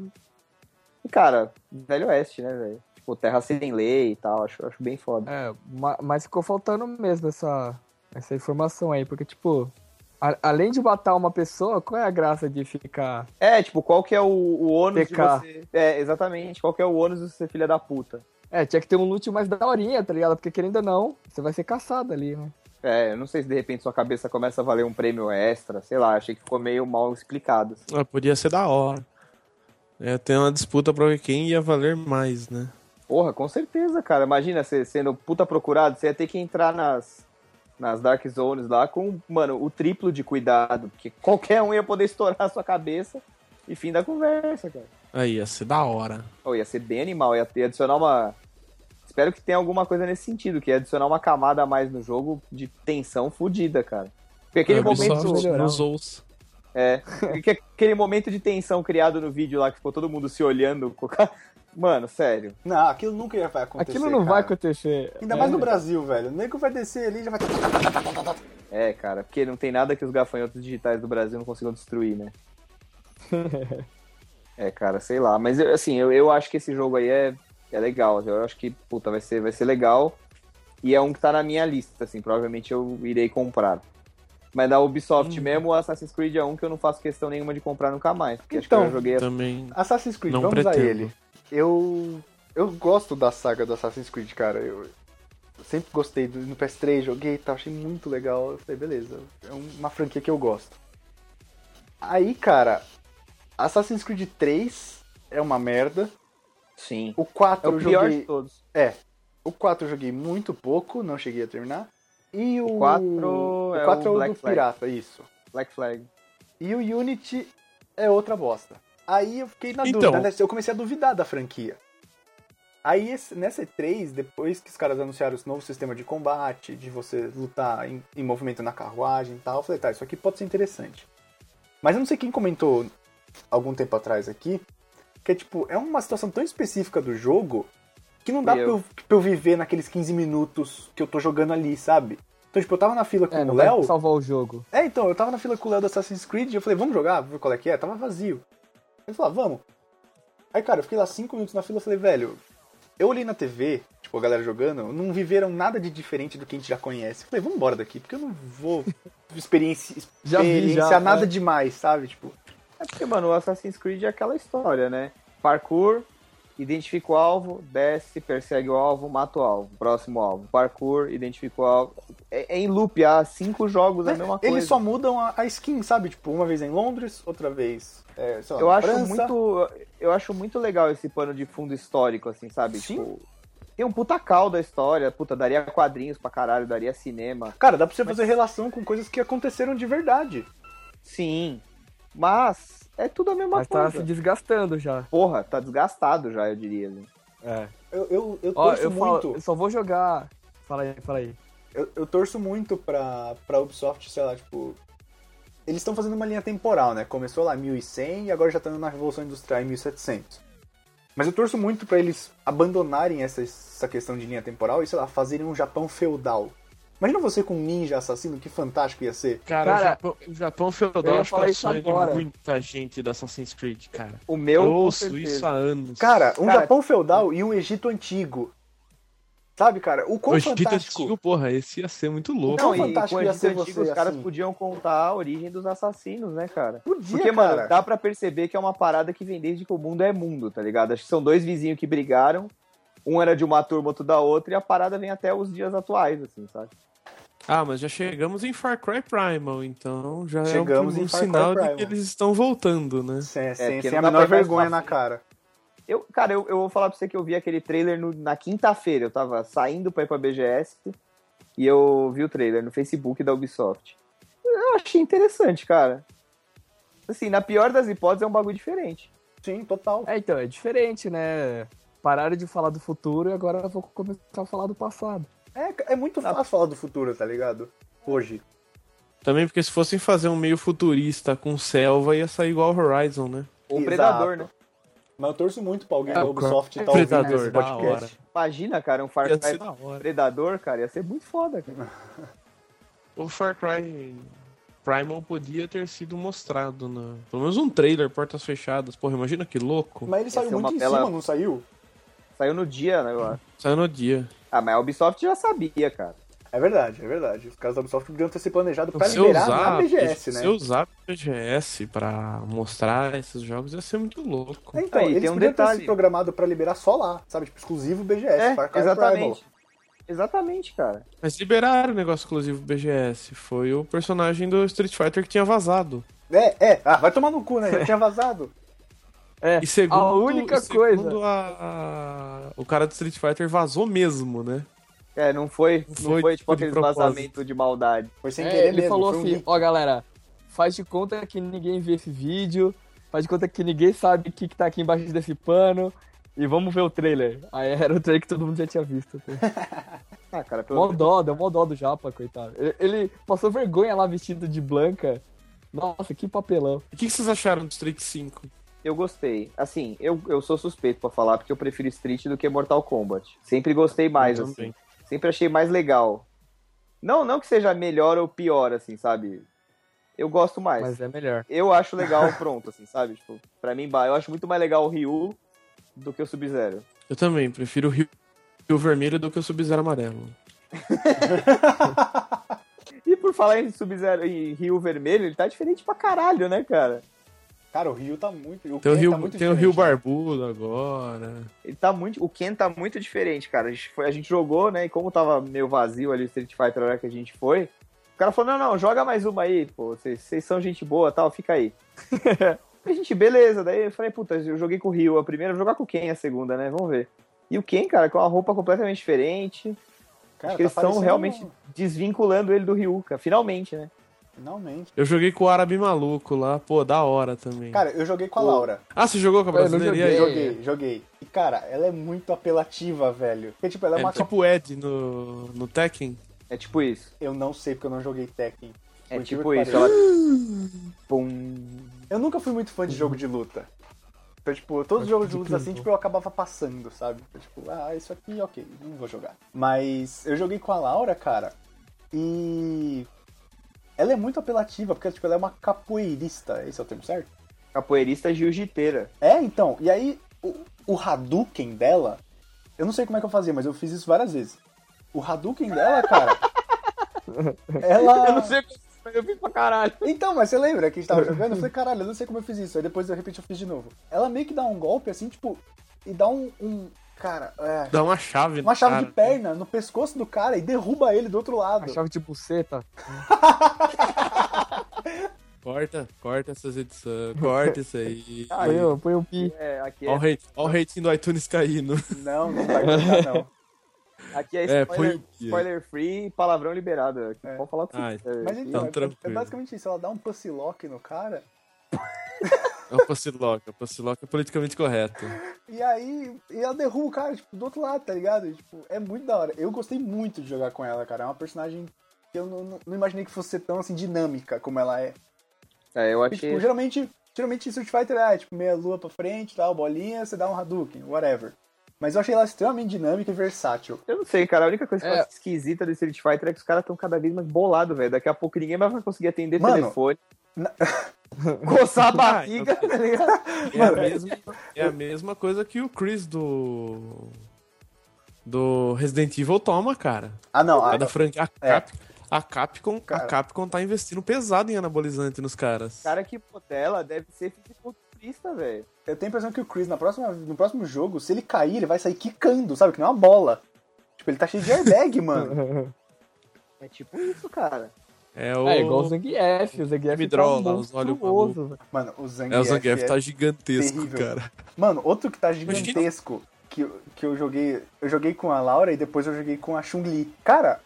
S4: E, cara, Velho Oeste, né, velho? Tipo, terra sem lei e tal, acho, acho bem foda.
S3: É, ma- mas ficou faltando mesmo essa, essa informação aí, porque, tipo, a- além de matar uma pessoa, qual é a graça de ficar.
S4: É, tipo, qual que é o, o ônus
S3: PK.
S4: de você. É, exatamente, qual que é o ônus de você ser filha da puta?
S3: É, tinha que ter um loot mais daorinha, tá ligado? Porque querendo ou não, você vai ser caçado ali, né?
S4: É, eu não sei se de repente sua cabeça começa a valer um prêmio extra, sei lá, achei que ficou meio mal explicado. assim.
S2: Ah, podia ser da hora. É, tem uma disputa pra ver quem ia valer mais, né?
S4: Porra, com certeza, cara. Imagina você sendo puta procurado, você ia ter que entrar nas, nas Dark Zones lá com, mano, o triplo de cuidado, porque qualquer um ia poder estourar a sua cabeça e fim da conversa, cara.
S2: Aí, ia ser da hora.
S4: Oh, ia ser bem animal, ia ter adicionar uma. Espero que tenha alguma coisa nesse sentido, que é adicionar uma camada a mais no jogo de tensão fodida, cara. Porque aquele
S2: Ubisoft
S4: momento.
S2: nos ouça.
S4: É. porque aquele momento de tensão criado no vídeo lá, que ficou todo mundo se olhando. Mano, sério.
S1: Não, aquilo nunca ia vai acontecer.
S3: Aquilo não
S1: cara.
S3: vai acontecer.
S1: Ainda
S3: É.
S1: mais no Brasil, velho. O nego vai descer ali já vai.
S4: É, cara, porque não tem nada que os gafanhotos digitais do Brasil não consigam destruir, né? é, cara, sei lá. Mas, assim, eu, eu acho que esse jogo aí é, é legal. Eu acho que, puta, vai ser, vai ser legal. E é um que tá na minha lista, assim. Provavelmente eu irei comprar. Mas da Ubisoft mesmo, o Assassin's Creed é um que eu não faço questão nenhuma de comprar nunca mais. Porque acho que
S1: Então,
S4: eu joguei...
S2: Também.
S1: Assassin's Creed,
S2: Não
S1: vamos a
S2: pretendo.
S1: ele. Eu. Eu gosto da saga do Assassin's Creed, cara. Eu, eu sempre gostei do, no PS3, joguei e tal, achei muito legal. Eu falei, beleza, é uma franquia que eu gosto. Aí, cara, Assassin's Creed 3 é uma merda.
S4: Sim.
S1: O 4
S4: É o
S1: eu
S4: pior
S1: joguei.
S4: de todos.
S1: O 4 eu joguei muito pouco, não cheguei a terminar. E o.
S4: O 4
S1: o
S4: é
S1: 4
S4: o
S1: é o
S4: Black
S1: do
S4: Flag.
S1: Pirata, isso.
S4: Black Flag.
S1: E o Unity é outra bosta. Aí eu fiquei na
S2: Então.
S1: dúvida, né? eu comecei a duvidar da franquia. Aí nessa E3, depois que os caras anunciaram esse novo sistema de combate, de você lutar em, em movimento na carruagem e tal, eu falei, tá, isso aqui pode ser interessante. Mas eu não sei quem comentou algum tempo atrás aqui, que é tipo, é uma situação tão específica do jogo que não dá
S4: Eu.
S1: pra eu, pra eu viver naqueles 15 minutos que eu tô jogando ali, sabe? Então, tipo, eu tava na fila com
S3: É,
S1: o Léo.
S3: salvar o jogo.
S1: É, então, eu tava na fila com o Léo do Assassin's Creed e eu falei, vamos jogar, ver qual é que é? Tava vazio. Ele falou, ah, vamos. Aí, cara, eu fiquei lá cinco minutos na fila e falei, velho, eu olhei na TV, tipo, a galera jogando, não viveram nada de diferente do que a gente já conhece. Eu falei, vamos embora daqui, porque eu não vou experienci-
S3: Já vi,
S1: experienciar
S3: já,
S1: nada
S3: é.
S1: demais, sabe? Tipo,
S4: É porque, mano, o Assassin's Creed é aquela história, né? Parkour, identifica o alvo, desce, persegue o alvo, mata o alvo. Próximo alvo. Parkour, identifica o alvo. É, é em loop, há cinco jogos é a mesma coisa.
S1: eles só mudam a, a skin, sabe? Tipo, uma vez em Londres, outra vez, é, lá,
S4: Eu acho
S1: França.
S4: muito. Eu acho muito legal esse pano de fundo histórico, assim, sabe?
S1: Sim.
S4: Tipo, tem um puta cal da história, puta, daria quadrinhos pra caralho, daria cinema.
S1: Cara, dá pra você fazer relação com coisas que aconteceram de verdade.
S4: Sim. Mas é tudo a mesma
S3: Mas tá
S4: coisa.
S3: se desgastando já.
S4: Porra, tá desgastado já, eu diria. né?
S3: É.
S1: Eu, eu, eu
S3: Ó,
S1: torço
S3: eu, falo,
S1: muito.
S3: eu só vou jogar. Fala aí, fala aí.
S1: eu, eu torço muito pra, pra Ubisoft, sei lá, tipo. Eles estão fazendo uma linha temporal, né? Começou lá em 1100 e agora já estão na Revolução Industrial em 1700. Mas eu torço muito pra eles abandonarem essa, essa questão de linha temporal e, sei lá, fazerem um Japão feudal. Imagina você com um ninja assassino, que fantástico ia ser.
S2: Cara,
S3: Cara,
S2: o Japão, o Japão
S3: eu
S2: feudal acho que é de muita gente da Assassin's Creed, cara.
S4: O meu.
S2: Eu ouço
S4: certeza.
S2: isso há anos.
S1: Cara, um
S4: Cara,
S1: Japão feudal e um Egito antigo. Sabe, cara? O quão
S2: o Egito
S1: fantástico.
S2: Antigo, porra, esse ia ser muito louco.
S4: Não, e
S1: fantástico
S4: com o
S1: ia ser
S4: Antigo,
S1: você,
S4: os caras
S1: assim.
S4: podiam contar a origem dos assassinos, né, cara?
S1: Podia,
S4: Porque,
S1: cara.
S4: mano, dá pra perceber que é uma parada que vem desde que o mundo é mundo, tá ligado? Acho que são dois vizinhos que brigaram, um era de uma turma, outro da outra, e a parada vem até os dias atuais, assim, sabe?
S2: Ah, mas já chegamos em Far Cry Primal, então já
S1: Chegamos
S2: é um, um sinal de que eles estão voltando, né?
S1: Sem, sem,
S4: porque
S1: sem a menor vergonha na cara.
S4: Eu, cara, eu, eu vou falar pra você que eu vi aquele trailer no- na quinta-feira. Eu tava saindo pra ir pra BGS e eu vi o trailer no Facebook da Ubisoft. Eu achei interessante, cara. Assim, na pior das hipóteses, é um bagulho diferente.
S1: Sim, total.
S3: É, então, é diferente, né? Pararam de falar do futuro e agora eu vou começar a falar do passado.
S1: É, é muito fácil falar do futuro, tá ligado? Hoje.
S2: Também porque se fossem fazer um meio futurista com selva, ia sair igual Horizon, né?
S4: O
S1: Exato.
S4: Predador, né?
S1: Mas eu torço muito pra alguém
S2: É,
S1: da Ubisoft
S2: Cor-
S1: tá ouvindo esse podcast.
S4: Imagina, cara, um Far Cry. Predador, cara, ia ser muito foda, cara.
S2: O Far Cry Primal podia ter sido mostrado, na... pelo menos um trailer, portas fechadas. Porra, imagina que louco.
S1: Mas ele
S4: Ia
S1: saiu muito em
S4: tela-
S1: cima, não saiu?
S4: Saiu no dia, né, acho.
S2: Saiu no dia.
S4: Ah, mas a Ubisoft já sabia, cara.
S1: É verdade, é verdade. Os caras da Ubisoft podiam ter se planejado pra
S2: Se
S1: liberar
S2: usar,
S1: na BGS, né?
S2: se usar BGS pra mostrar esses jogos ia ser muito louco.
S1: É, Então,
S4: Aí,
S1: eles
S4: tem um
S1: podiam ter
S4: detalhe.
S1: se programado pra liberar só lá, sabe? Tipo, exclusivo BGS,
S4: É,
S1: Far Cry
S4: exatamente. Exatamente, cara.
S2: Mas liberaram o negócio exclusivo BGS. Foi o personagem do Street Fighter que tinha vazado.
S1: É, é. Ah, vai tomar no cu, né? Já tinha vazado.
S3: É,
S2: E segundo,
S3: a única
S2: segundo
S3: coisa.
S2: a- a- o cara do Street Fighter vazou mesmo, né?
S4: É, não foi,
S2: Não
S4: não
S2: foi,
S4: foi, tipo
S2: tipo, propósito.
S4: vazamentos de maldade.
S1: Foi sem
S3: É,
S1: querer
S3: ele
S1: mesmo.
S3: falou
S1: foi um
S3: assim, ó galera, faz de conta que ninguém vê esse vídeo, faz de conta que ninguém sabe o que, que tá aqui embaixo desse pano, e vamos ver o trailer. Aí era o trailer que todo mundo já tinha visto. assim.
S4: Ah, cara, pelo
S3: Mó dó, deu mó dó do Japa, coitado. Ele, ele passou vergonha lá vestido de Blanca. Nossa, que papelão.
S2: O que que vocês acharam do Street 5?
S4: Eu gostei. Assim, eu, eu sou suspeito pra falar porque eu prefiro Street do que Mortal Kombat. Sempre gostei mais,
S2: Eu
S4: assim.
S2: também.
S4: Sempre achei mais legal. Não, não que seja melhor ou pior, assim, sabe? Eu gosto mais.
S3: Mas é melhor.
S4: Eu acho legal pronto, assim, sabe? Tipo, pra mim, bah, eu acho muito mais legal o Ryu do que o Sub-Zero.
S2: Eu também, prefiro o Rio, Rio Vermelho do que o Sub-Zero Amarelo.
S4: E por falar em Sub-Zero e Rio Vermelho, ele tá diferente pra caralho, né, cara?
S1: Cara, o Rio tá muito. O
S2: Tem o
S1: Ken
S2: Rio,
S1: tá muito
S2: tem o Rio
S1: né?
S2: Barbudo agora.
S4: Ele tá muito. O Ken tá muito diferente, cara. A gente, foi, a gente jogou, né? E como tava meio vazio ali o Street Fighter na hora que a gente foi, o cara falou: não, não, joga mais uma aí, pô. Vocês são gente boa tal, fica aí. A gente, beleza. Daí eu falei, puta, eu joguei com o Rio a primeira, vou jogar com quem a segunda, né? Vamos ver. E o Ken, cara, com uma roupa completamente diferente.
S1: Cara,
S4: Acho que eles
S1: tá
S4: estão
S1: parecendo
S4: realmente desvinculando ele do Ryuka, finalmente, né?
S1: Finalmente.
S2: Eu joguei com o árabe maluco lá, pô, da hora também.
S1: Cara, eu joguei com a. Laura.
S2: ah, você jogou com a
S3: Eu não
S2: brasileira? E aí?
S3: joguei.
S1: Joguei, joguei. E, cara, ela é muito apelativa, velho. Porque, tipo, ela é,
S2: É
S1: uma...
S2: tipo o Ed no, no Tekken.
S4: É tipo isso.
S1: Eu não sei porque eu não joguei Tekken.
S4: É
S1: Por
S4: tipo isso. Ela... Pum.
S1: Eu nunca fui muito fã de jogo de luta. Então, tipo, todos os jogos de luta assim, tipo, eu acabava passando, sabe? Eu, tipo, ah, isso aqui, ok, não vou jogar. Mas eu joguei com a Laura, cara, e. Ela é muito apelativa, porque, tipo, ela é uma capoeirista, esse é o termo certo?
S4: Capoeirista jiu-jiteira.
S1: É, então, e aí o, o Hadouken dela, eu não sei como é que eu fazia, mas eu fiz isso várias vezes. O Hadouken dela, cara. ela.
S4: Eu não sei como eu fiz pra caralho.
S1: Então, mas você lembra que a gente tava jogando? Eu falei, caralho, eu não sei como eu fiz isso. Aí depois, de repente, eu fiz de novo. Ela meio que dá um golpe assim, tipo, e dá um. um cara, é,
S2: Dá uma chave
S1: uma chave
S2: cara.
S1: de perna no pescoço do cara e derruba ele do outro lado.
S3: A chave de buceta.
S2: Corta, corta essas edições, corta isso aí.
S3: Põe, o- põe o pi.
S4: É, aqui é,
S2: ó o rating do iTunes caindo.
S1: Não, não vai cortar, não.
S4: aqui é
S2: É,
S4: spoiler, spoiler free, palavrão liberado. Aqui
S1: É.
S4: Pode falar o que
S2: Ah,
S4: você quiser.
S1: Mas então,
S2: Então,
S1: é- é, basicamente isso. Ela dá um pussy lock no cara.
S2: É o Paciloca, o Paciloca é politicamente correto.
S1: E aí, e ela derruba o cara, tipo, do outro lado, tá ligado? E, tipo, é muito da hora. Eu gostei muito de jogar com ela, cara. É uma personagem que eu não, não- não imaginei que fosse ser tão, assim, dinâmica como ela é.
S4: É, eu achei.
S1: tipo, geralmente, geralmente em Street Fighter é, tipo, meia lua pra frente, tal, bolinha, você dá um Hadouken, whatever. Mas eu achei ela extremamente dinâmica e versátil.
S4: Eu não sei, cara. A única coisa que eu
S3: É.
S4: acho esquisita do Street Fighter é que os caras estão cada vez mais bolados, velho. Daqui a pouco ninguém mais vai conseguir atender
S1: Mano,
S4: telefone.
S1: na-
S4: Coçar a
S2: Ah,
S4: barriga, tá ligado?
S2: É a, mesma, é a mesma coisa que o Chris do. Do Resident Evil toma, cara.
S1: Ah, não.
S2: A
S1: A,
S2: da franquia. A,
S1: É.
S2: Cap, a, Capcom,
S1: Cara.
S2: a Capcom tá investindo pesado em anabolizante nos caras.
S4: O cara que modela deve ser fisiculturista, velho.
S1: eu tenho a impressão que o Chris, na próxima, no próximo jogo, se ele cair, ele vai sair quicando, sabe? Que nem uma bola. Tipo, ele tá cheio de airbag, mano.
S4: É tipo isso, cara.
S2: É o.
S3: É igual o Zangief. O Zangief tá
S2: os olhos
S3: velho.
S1: Mano, o Zangief,
S2: É, o Zangief
S1: é-
S2: tá gigantesco,
S1: terrível.
S2: cara.
S1: Mano, outro que tá gigantesco, que, eu- que eu joguei... Eu joguei com a Laura e depois eu joguei com a Chun-Li. Cara,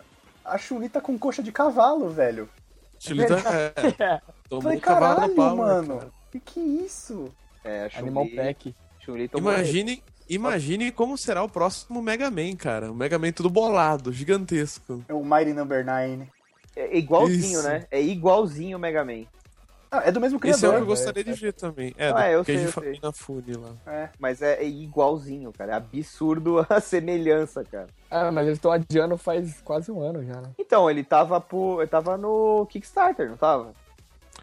S1: a Chun-Li tá com coxa de cavalo, velho.
S2: Chile tá. É, tomou
S1: Falei,
S2: um cavalo
S1: caralho,
S2: pau,
S1: mano.
S2: cara.
S1: Que que é isso?
S4: É, a
S3: Animal
S4: Chun-Li.
S3: Pack.
S4: Chun-Li tomou-
S2: Imagine, imagine como será o próximo Mega Man, cara. O Mega Man tudo bolado, gigantesco.
S1: É o Mighty Number 9.
S4: É igualzinho,
S2: Isso.
S4: né? É igualzinho o Mega Man.
S1: Ah, é do mesmo
S2: Esse é o que eu
S1: criador.
S2: gostaria de ver também. É,
S4: Ah,
S2: do
S4: é, eu sei,
S2: gente
S4: eu
S2: Fune lá.
S1: É.
S4: Mas é, é igualzinho, cara. É absurdo a semelhança, cara.
S3: Ah, mas eles estão adiando faz quase um ano já, né?
S4: Então, ele tava, por, ele tava no Kickstarter, não tava?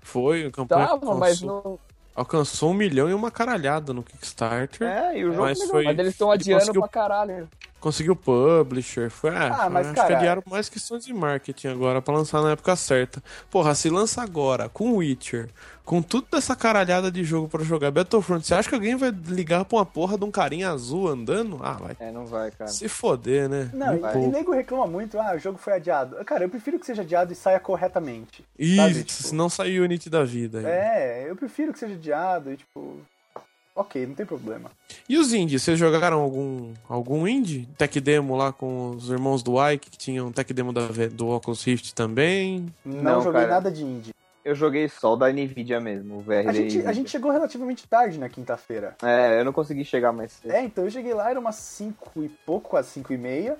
S2: Foi, a campanha
S3: Tava, mas
S2: alcançou,
S3: não.
S2: alcançou um milhão e uma caralhada no Kickstarter.
S4: É, e o jogo
S2: Mas foi-
S3: Mas eles estão
S2: ele
S3: adiando
S2: conseguiu-
S3: pra caralho.
S2: Conseguiu publisher, foi. Ah,
S1: Ah, mas,
S2: acho
S1: cara-
S2: que adiaram mais questões de marketing agora pra lançar na época certa. Porra, se lança agora com Witcher, com tudo essa caralhada de jogo pra jogar Battlefront, você acha que alguém vai ligar pra uma porra de um carinha azul andando? Ah, vai
S4: É, não vai, cara.
S2: se foder, né?
S1: Não,
S2: Muito
S1: e, e nego reclama muito, ah, o jogo foi adiado. Cara, eu prefiro que seja adiado e saia corretamente.
S2: Isso,
S1: sabe, tipo-
S2: se não sair Unity da vida.
S1: É, eu prefiro que seja adiado e, tipo... Ok, não tem problema.
S2: E os indies, vocês jogaram algum, algum indie? Tech demo lá com os irmãos do Ike, que tinham tech demo da, do Oculus Rift também?
S1: Não,
S4: Não,
S1: joguei
S4: cara.
S1: nada de indie.
S4: Eu joguei só o da Nvidia mesmo, o VRD.
S1: A gente, a gente chegou relativamente tarde na quinta-feira.
S4: É, eu não consegui chegar mais cedo.
S1: É, então eu cheguei lá, era umas 5 e pouco, quase 5 e meia.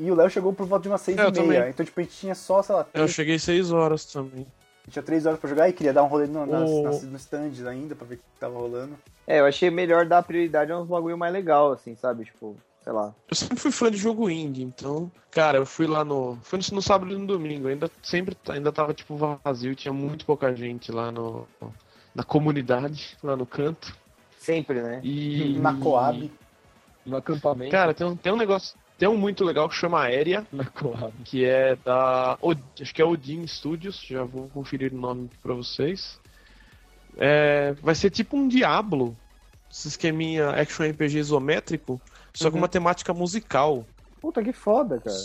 S1: E o Léo chegou por volta de umas 6
S2: É, eu
S1: e meia.
S2: também.
S1: Então, tipo, a gente tinha só, sei lá,
S2: Eu
S1: três,
S2: cheguei 6 horas também.
S1: Tinha 3 horas pra jogar e queria dar um rolê no, nas,
S2: O-
S1: nas, nos stands ainda pra ver o que tava rolando.
S4: É, eu achei melhor dar prioridade a uns bagulho mais legal, assim, sabe? Tipo, sei lá.
S2: Eu sempre fui fã de jogo indie, então, cara, eu fui lá no. Fui no, no sábado e no domingo, ainda sempre ainda tava tipo vazio, tinha muito pouca gente lá no. Na comunidade, lá no canto.
S4: Sempre, né?
S2: E.
S1: Na Coab.
S3: No acampamento.
S2: Cara, tem um, tem um negócio. Tem um muito legal que chama Aérea,
S3: Coab.
S2: que é da. Acho que é Odin Studios, já vou conferir o nome pra vocês. É, vai ser tipo um Diablo, esse esqueminha action RPG isométrico, só com
S4: Uhum.
S2: uma temática musical.
S4: Puta que foda, cara.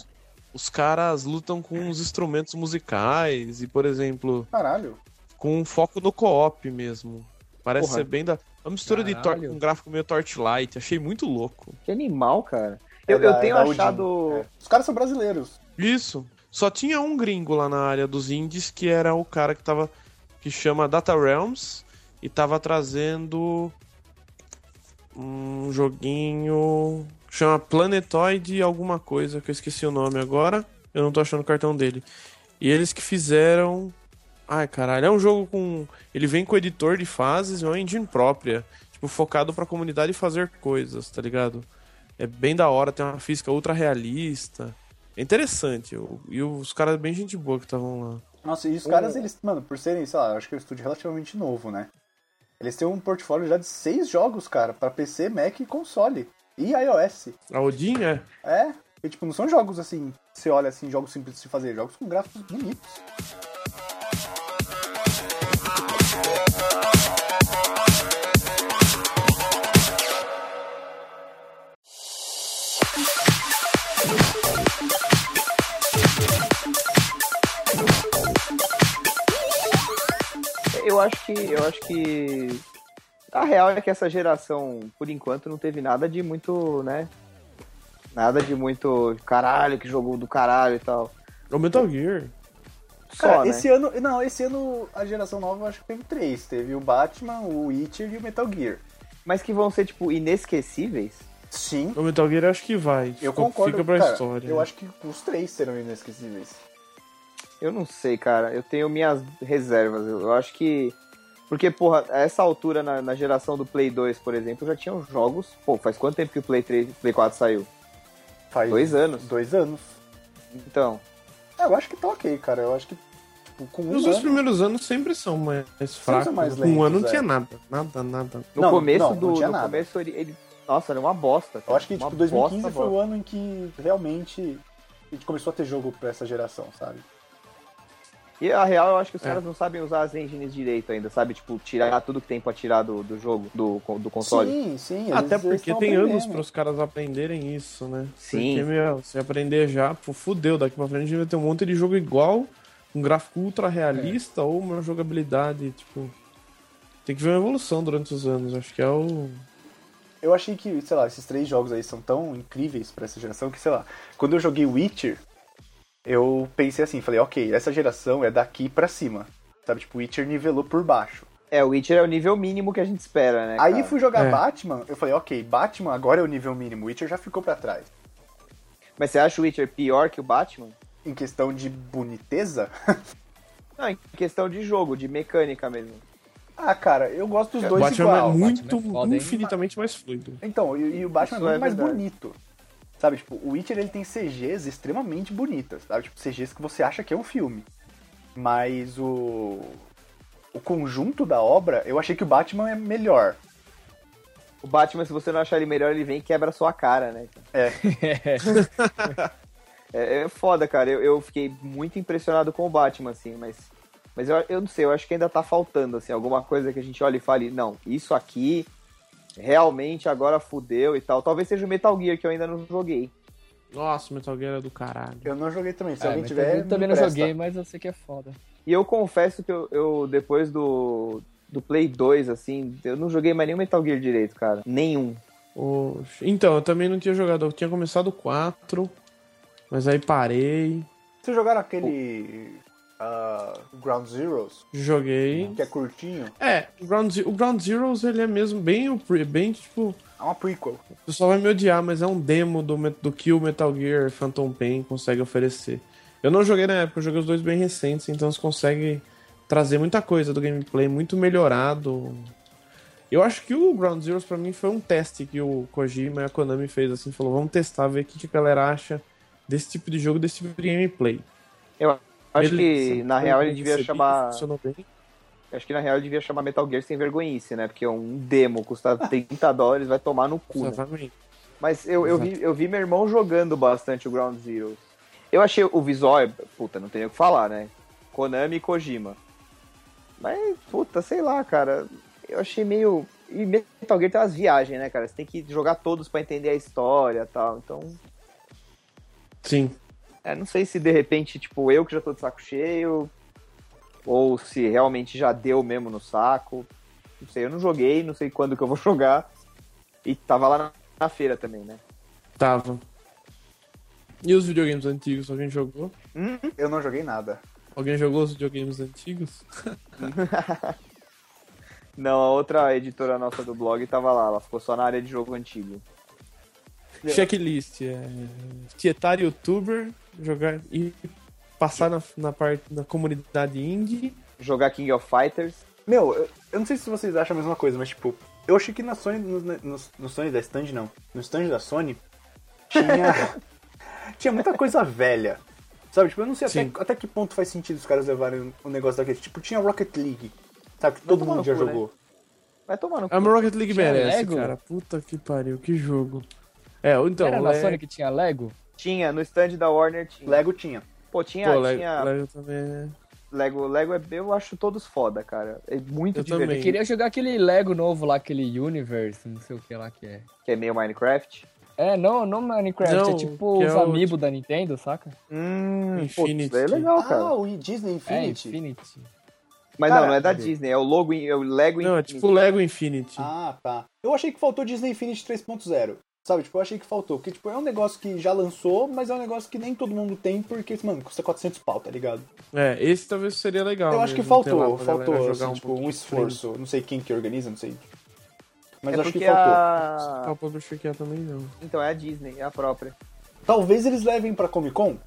S2: Os caras lutam com os instrumentos musicais e, por exemplo,
S1: Caralho.
S2: com um foco no co-op mesmo. Parece
S4: Porra.
S2: ser bem da. Uma mistura de tor...
S3: Caralho.
S2: um gráfico meio Torchlight. Achei muito louco.
S4: Que animal, cara.
S1: É
S4: Eu,
S1: da-
S4: eu
S1: é
S4: tenho achado.
S1: É. Os caras são brasileiros.
S2: Isso. Só tinha um gringo lá na área dos indies que era o cara que tava. que chama Data Realms e tava trazendo um joguinho. que chama Planetoid alguma coisa, que eu esqueci o nome agora. Eu não tô achando o cartão dele. E eles que fizeram. Ai, caralho, é um jogo com. Ele vem com editor de fases e uma engine própria. Tipo, focado pra comunidade fazer coisas, tá ligado? É bem da hora, tem uma física ultra realista. É interessante. E os caras bem gente boa que estavam lá.
S1: Nossa, e os caras, eles, mano, por serem, sei lá, eu acho que é um estúdio relativamente novo, né? Eles têm um portfólio já de seis jogos, cara, pra PC, Mac e console. E iOS.
S2: A Odin é.
S1: É, e tipo, não são jogos assim, você olha assim, jogos simples de se fazer, jogos com gráficos bonitos.
S4: Eu acho que. Eu acho que. A real é que essa geração, por enquanto, não teve nada de muito, né? Nada de muito. Caralho, que jogo do caralho e tal.
S2: É o Metal Gear.
S4: Só,
S1: Cara,
S4: né?
S1: esse ano, não, esse ano a geração nova eu acho que teve três. Teve o Batman, o Witcher e o Metal Gear.
S4: Mas que vão ser, tipo, inesquecíveis.
S1: Sim,
S2: O Metal Gear eu acho que vai.
S1: eu
S2: Fica-
S1: concordo.
S2: Fica pra
S1: cara,
S2: história.
S1: Eu acho que os três serão inesquecíveis.
S4: Eu não sei, cara. Eu tenho minhas reservas. Eu, eu acho que. Porque, porra, a essa altura na, na geração do Play 2, por exemplo, já tinham jogos. Pô, faz quanto tempo que o Play 3 Play 4 saiu?
S1: Faz
S4: Dois anos.
S1: Dois anos.
S4: Então.
S1: É, eu acho que tá ok, cara. Eu acho que, tipo, com um
S2: Os dois
S1: ano...
S2: primeiros anos sempre são mais fracos.
S1: são mais
S2: Com um ano
S1: lentos,
S2: não
S1: é.
S2: tinha nada. Nada, nada.
S4: No
S1: Não,
S4: começo
S1: não, não
S4: do.
S1: tinha
S4: no
S1: nada.
S4: começo ele, ele- Nossa, era uma bosta.
S1: Eu
S4: cara.
S1: acho que,
S4: Uma
S1: tipo, 2015
S4: bosta,
S1: foi o
S4: bosta.
S1: ano em que realmente a gente começou a ter jogo pra essa geração, sabe?
S4: E a real, eu acho que os
S2: É.
S4: caras não sabem usar as engines direito ainda, sabe? Tipo, tirar tudo que tem pra tirar do, do jogo, do, do console.
S1: Sim, sim.
S2: Até
S1: eles
S2: porque tem anos
S1: aprendendo.
S2: para os caras aprenderem isso, né?
S4: Sim.
S2: Porque, meu, se aprender já, pô, fudeu. Daqui pra frente a gente vai ter um monte de jogo igual, um gráfico ultra realista ou uma jogabilidade, tipo. Tem que ver uma evolução durante os anos. Acho que é o.
S1: Eu achei que, sei lá, esses três jogos aí são tão incríveis pra essa geração que, sei lá, quando eu joguei Witcher, eu pensei assim, falei, ok, essa geração é daqui pra cima. Sabe, tipo, Witcher nivelou por baixo.
S4: É, o Witcher é o nível mínimo que a gente espera, né?
S1: Aí
S4: cara?
S1: fui jogar
S2: É.
S1: Batman, eu falei, ok, Batman agora é o nível mínimo, Witcher já ficou pra trás.
S4: Mas você acha o Witcher pior que o Batman?
S1: Em questão de boniteza,
S4: Não, em questão de jogo, de mecânica mesmo.
S1: ah, cara, eu gosto dos dois
S2: Batman
S1: igual.
S2: é muito,
S3: Batman é foda, hein?
S2: infinitamente mais fluido.
S1: Então, e, e o Batman
S4: Isso
S1: é muito
S4: é
S1: mais
S4: verdade.
S1: bonito. Sabe, tipo, o Witcher ele tem CGs extremamente bonitas, sabe? Tipo, CGs que você acha que é um filme. Mas o. O conjunto da obra, eu achei que o Batman é melhor.
S4: O Batman, se você não achar ele melhor, ele vem e quebra a sua cara, né?
S1: É,
S4: É, é foda, cara. Eu, eu fiquei muito impressionado com o Batman, assim, mas. Mas eu, eu não sei, eu acho que ainda tá faltando, assim, alguma coisa que a gente olhe e fale, não, isso aqui realmente agora fudeu e tal. Talvez seja o Metal Gear que eu ainda não joguei.
S2: Nossa, Metal Gear é do caralho.
S1: eu não joguei também. Se
S3: É,
S1: alguém
S3: mas
S1: tiver.
S3: eu também não joguei, mas eu sei que é foda.
S4: E eu confesso que eu, eu, depois do, do Play 2, assim, eu não joguei mais nenhum Metal Gear direito, cara. Nenhum.
S2: Oxe. Então, eu também não tinha jogado. Eu tinha começado o 4, mas aí parei.
S1: Vocês jogaram aquele. Ah, Ground Zeroes?
S2: Joguei.
S1: Que é curtinho?
S2: É, o Ground, o Ground Zeroes ele é mesmo bem, bem tipo.
S1: É uma prequel.
S2: O pessoal vai me odiar, mas é um demo do, do que o Metal Gear Phantom Pain consegue oferecer. Eu não joguei na época, eu joguei os dois bem recentes, então você consegue trazer muita coisa do gameplay, muito melhorado. Eu acho que o Ground Zeroes pra mim foi um teste que o Kojima e a Konami fez assim, falou, vamos testar, ver o que, que a galera acha desse tipo de jogo, desse tipo de gameplay.
S4: Eu acho que, na real, ele devia chamar. Acho que na real ele devia chamar Metal Gear sem vergonhice, né? Porque um demo custa 30 dólares, vai tomar no cu. né? Mas eu, eu, vi, eu vi meu irmão jogando bastante o Ground Zero. Eu achei o visual, puta, não tenho o que falar, né? Konami e Kojima. Mas, puta, sei lá, cara. Eu achei meio. E Metal Gear tem umas viagens, né, cara? Você tem que jogar todos pra entender a história e tal. Então,
S2: Sim.
S4: É, não sei se de repente, tipo, eu que já tô de saco cheio, ou se realmente já deu mesmo no saco. Não sei, eu não joguei, não sei quando que eu vou jogar. E tava lá na, na feira também, né?
S2: Tava. E os videogames antigos, alguém jogou?
S4: Hum?
S1: Eu não joguei nada.
S2: Alguém jogou os videogames antigos?
S4: Não, a outra editora nossa do blog tava lá, ela ficou só na área de jogo antigo.
S2: Checklist, é... Tietar youtuber, jogar e passar na, na parte da comunidade indie.
S4: Jogar King of Fighters.
S1: Meu, eu, eu não sei se vocês acham a mesma coisa, mas tipo, eu achei que na Sony, no, no, no Sony da stand não, no stand da Sony, tinha, tinha muita coisa velha. Sabe, tipo, eu não sei até,
S2: Sim.
S1: até que ponto faz sentido os caras levarem um negócio daquele. Tipo, tinha Rocket League, sabe, que todo
S4: tomar
S1: mundo já
S4: cu, né?
S1: jogou.
S4: Vai tomar no cu.
S2: A Rocket League merece, cara. Puta que pariu, que jogo. É, então,
S3: Era na
S2: Le-
S3: Sony que tinha Lego?
S4: Tinha, no stand da Warner tinha.
S1: Lego tinha.
S4: Pô, tinha,
S2: Pô, Lego,
S4: tinha
S2: Lego também é...
S4: Lego. Lego é, eu acho todos foda, cara. É muito
S2: Eu
S4: divertido.
S2: também.
S3: Eu queria jogar aquele Lego novo lá, aquele Universe, não sei o que lá que é.
S4: Que é meio Minecraft.
S3: É, não, não Minecraft,
S2: Não,
S3: é tipo
S2: que é
S3: os
S2: o
S3: amiibo da Nintendo, saca?
S4: Hum,
S2: Infinity.
S4: putz, é legal,
S1: Ah,
S4: cara.
S1: o Disney
S3: É,
S1: Infinity.
S3: Infinity.
S4: Mas
S1: Cara,
S4: não, não é da? Disney, é o logo, é o Lego
S2: Não, é
S4: Infinity.
S2: tipo Lego Infinity.
S1: Ah, tá. Eu achei que faltou Disney Infinity 3.0. Sabe, tipo, eu achei que faltou. Porque, tipo, é um negócio que já lançou, mas é um negócio que nem todo mundo tem, porque, mano, custa 400 pau, tá ligado?
S2: É, esse talvez seria legal.
S1: eu acho que faltou, faltou, assim,
S2: jogar
S1: tipo, um
S2: de frente.
S1: esforço. Não sei quem que organiza, não sei. Mas
S4: é
S1: eu acho que faltou.
S4: A...
S2: o publisher que é também não.
S4: Então, é a Disney, é a própria.
S1: Talvez eles levem pra Comic Con?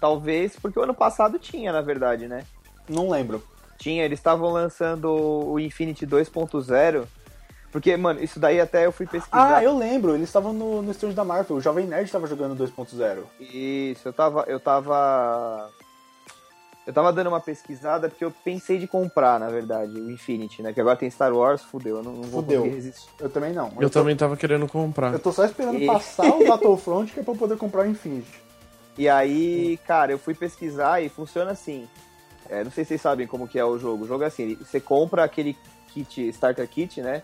S4: Talvez, porque o ano passado tinha, na verdade, né?
S1: Não lembro.
S4: Tinha, eles estavam lançando o Infinity 2.0. Porque, mano, isso daí até eu fui pesquisar.
S1: Ah, eu lembro, eles estavam no, no stand da Marvel. O Jovem Nerd tava jogando 2.0.
S4: Isso, eu tava. Eu tava. Eu tava dando uma pesquisada porque eu pensei de comprar, na verdade, o Infinity, né? Que agora tem Star Wars, fudeu, eu não, não vou
S1: Fudeu.
S4: conseguir resistir.
S1: Eu também não.
S2: Eu
S1: tô,
S2: também tava querendo comprar.
S1: Eu tô só esperando
S4: E-
S1: passar o Battlefront que é pra eu poder comprar o Infinity.
S4: E aí, cara, eu fui pesquisar e funciona assim. É, não sei se vocês sabem como que é o jogo. O jogo é assim, você compra aquele kit, starter kit, né?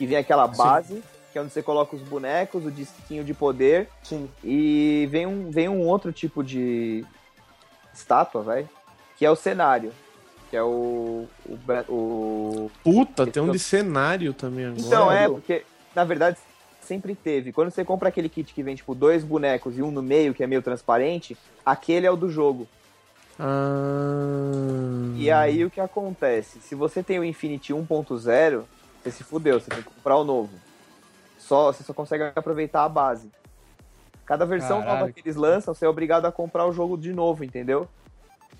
S4: Que vem aquela base, que é onde você coloca os bonecos, o disquinho de poder,
S1: Sim.
S4: e vem um, vem um outro tipo de estátua, vai, que é o cenário. Que é o. o, o-
S2: Puta, tem um de cenário também agora.
S4: Então, é, porque, na verdade, sempre teve. Quando você compra aquele kit que vem, tipo, dois bonecos e um no meio, que é meio transparente, aquele é o do jogo.
S2: Ah.
S4: E aí o que acontece? Se você tem o Infinity 1.0, você se fudeu, você tem que comprar o novo. Só, você só consegue aproveitar a base. Cada versão nova que eles lançam, você é obrigado a comprar o jogo de novo, entendeu?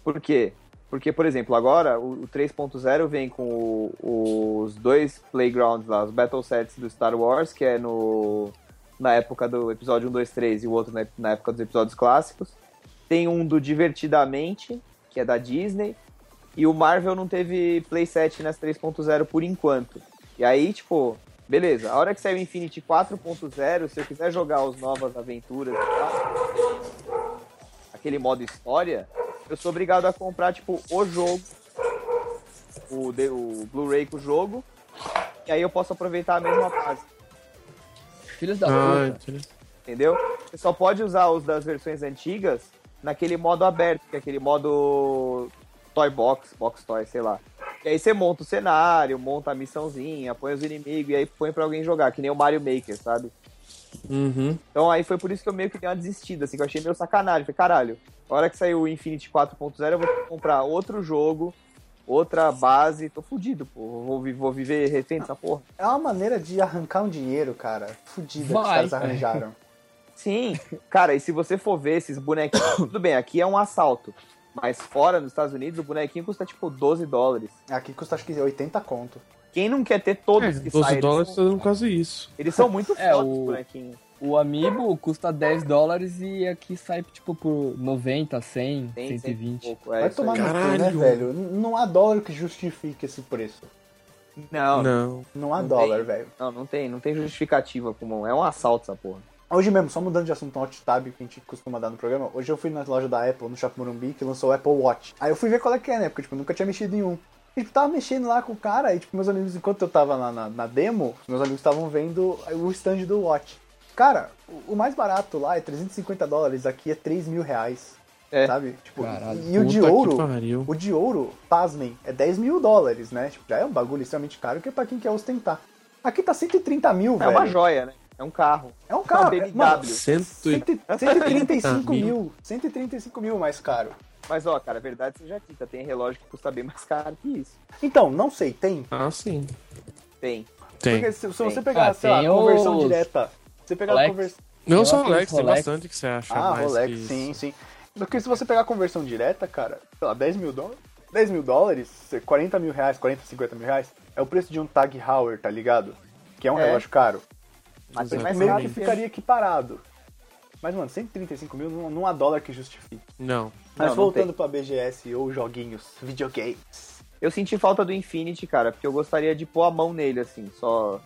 S4: Por quê? Porque, por exemplo, agora o, o 3.0 vem com o- os dois playgrounds lá, os battle sets do Star Wars, que é no na época do episódio 1, 2, 3 e o outro na, na época dos episódios clássicos. Tem um do Divertidamente, que é da Disney, e o Marvel não teve playset nessa 3.0 por enquanto. E aí, tipo, beleza, a hora que sair o Infinity 4.0, se eu quiser jogar os novas aventuras e tal, aquele modo história, eu sou obrigado a comprar, tipo, o jogo, o, o Blu-ray com o jogo, e aí eu posso aproveitar a mesma base,
S3: Filhos da
S2: Ah,
S3: puta.
S4: entendeu? Você só pode usar os das versões antigas naquele modo aberto, que é aquele modo Toy Box, Box Toy, sei lá. E aí você monta o cenário, monta a missãozinha, põe os inimigos e aí põe pra alguém jogar, que nem o Mario Maker, sabe?
S2: Uhum.
S4: Então aí foi por isso que eu meio que dei uma desistida, assim, que eu achei meio sacanagem. Falei, caralho, a hora que sair o Infinity 4.0 eu vou ter que comprar outro jogo, outra base, tô fudido, pô. Vou, vou viver refém dessa porra.
S1: É uma maneira de arrancar um dinheiro, cara. Fudida que os
S3: Vai,
S1: caras
S3: cara.
S1: arranjaram.
S4: Sim, cara, e se você for ver esses bonequinhos, tudo bem, aqui é um assalto. Mas fora, nos Estados Unidos, o bonequinho custa tipo 12 dólares.
S1: Aqui custa acho que 80 conto.
S4: Quem não quer ter todos
S2: É,
S4: que
S2: 12
S4: saem?
S2: dólares
S4: Eles
S2: tá
S4: são,
S2: dando quase isso.
S4: eles são muito
S3: É,
S4: fodas,
S3: o-
S4: os bonequinhos.
S3: O Amiibo custa 10 dólares e aqui sai, tipo, por 90, 100,
S4: Tem, tem
S3: 120.
S4: pouco. É
S1: Vai tomar
S4: aí.
S1: no cu, né, velho? Não há dólar que justifique esse preço.
S4: Não, não,
S2: Não.
S1: Não há
S4: Não
S1: dólar,
S4: tem.
S1: velho.
S4: não, tem, não tem justificativa. Como, é um assalto essa porra.
S1: Hoje mesmo, só mudando de assunto, um alt tab que a gente costuma dar no programa. Hoje eu fui na loja da Apple, no Shopping Morumbi, que lançou o Apple Watch. Aí eu fui ver qual é que é, né? Porque, tipo, eu nunca tinha mexido em um. E, tipo, tava mexendo lá com o cara, e, tipo, meus amigos, enquanto eu tava na, na, na demo, meus amigos estavam vendo o stand do Watch. Cara, o, o mais barato lá é 350 dólares, aqui é 3 mil reais.
S4: É.
S1: Sabe? Tipo,
S3: Caralho.
S1: e o de ouro, o de ouro, pasmem, é 10 mil dólares, né? Tipo, já é um bagulho extremamente caro que é pra quem quer ostentar. Aqui tá 130 mil,
S4: É
S1: velho.
S4: uma joia, né? É um carro.
S1: É um carro.
S4: Uma BMW.
S1: mano,
S2: Cento e...
S1: 100 135
S2: mil.
S1: mil. 135 mil mais caro.
S4: Mas, ó, cara, a verdade seja dita, tem relógio que custa bem mais caro que isso.
S1: Então, não sei, tem.
S2: Ah, sim.
S4: Tem.
S2: Tem.
S1: Porque se, se você
S4: Tem.
S1: pegar,
S3: Ah,
S1: sei lá,
S3: tem
S1: conversão
S3: os
S1: direta. Se você pegar a conversão.
S2: Não
S3: Eu
S2: só Rolex, tem bastante que você acha
S1: Ah,
S2: mais
S1: Rolex,
S2: que
S1: sim, sim. Porque se você pegar a conversão direta, cara, sei lá, 10 mil dólares. 10 mil dólares, 40 mil reais, 40, 50 mil reais, é o preço de um Tag Heuer, tá ligado? Que é um
S4: É.
S1: relógio caro.
S4: Mas tem mais
S1: meio que
S4: que
S1: ficaria equiparado. Mas, mano, 135 mil não, não há dólar que justifique.
S2: Não.
S1: Mas
S4: não
S1: voltando
S4: tem.
S1: pra BGS ou joguinhos, videogames.
S4: Eu senti falta do Infinity, cara, porque eu gostaria de pôr a mão nele, assim, só.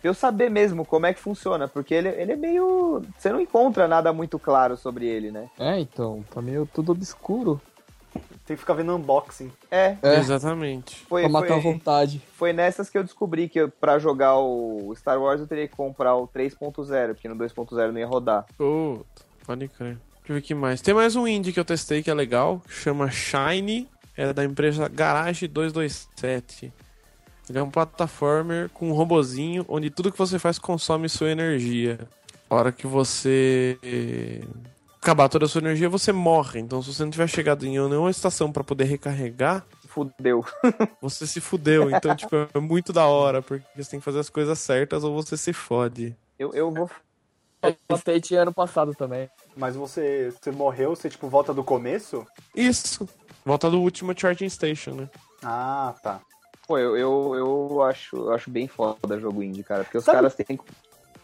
S4: Pra eu saber mesmo como é que funciona, porque ele, ele é meio. Você não encontra nada muito claro sobre ele, né?
S3: É, então, tá meio tudo obscuro.
S1: Tem que ficar vendo unboxing.
S4: É,
S3: É.
S2: Exatamente.
S4: foi,
S3: pra matar a
S4: foi,
S3: vontade.
S4: foi nessas que eu descobri que pra jogar o Star Wars eu teria que comprar o 3.0, porque no 2.0 não ia rodar.
S2: Puta, pode crer. Deixa eu ver o que mais. Tem mais um indie que eu testei que é legal, que chama Shine, é da empresa Garage 227. Ele é um plataformer com um robozinho onde tudo que você faz consome sua energia. A hora que você acabar toda a sua energia, você morre. Então, se você não tiver chegado em nenhuma estação pra poder recarregar,
S4: Fudeu.
S2: você se fudeu. Então, tipo, é muito da hora, porque você tem que fazer as coisas certas ou você se fode.
S4: Eu, eu vou.
S3: Eu testei ano passado também.
S1: Mas você, você morreu, você tipo volta do começo?
S2: Isso. Volta do último charging station, né?
S1: Ah, tá.
S4: Pô, eu, eu, eu acho, eu acho bem foda jogo indie, cara. Porque os
S1: Sabe-
S4: caras têm.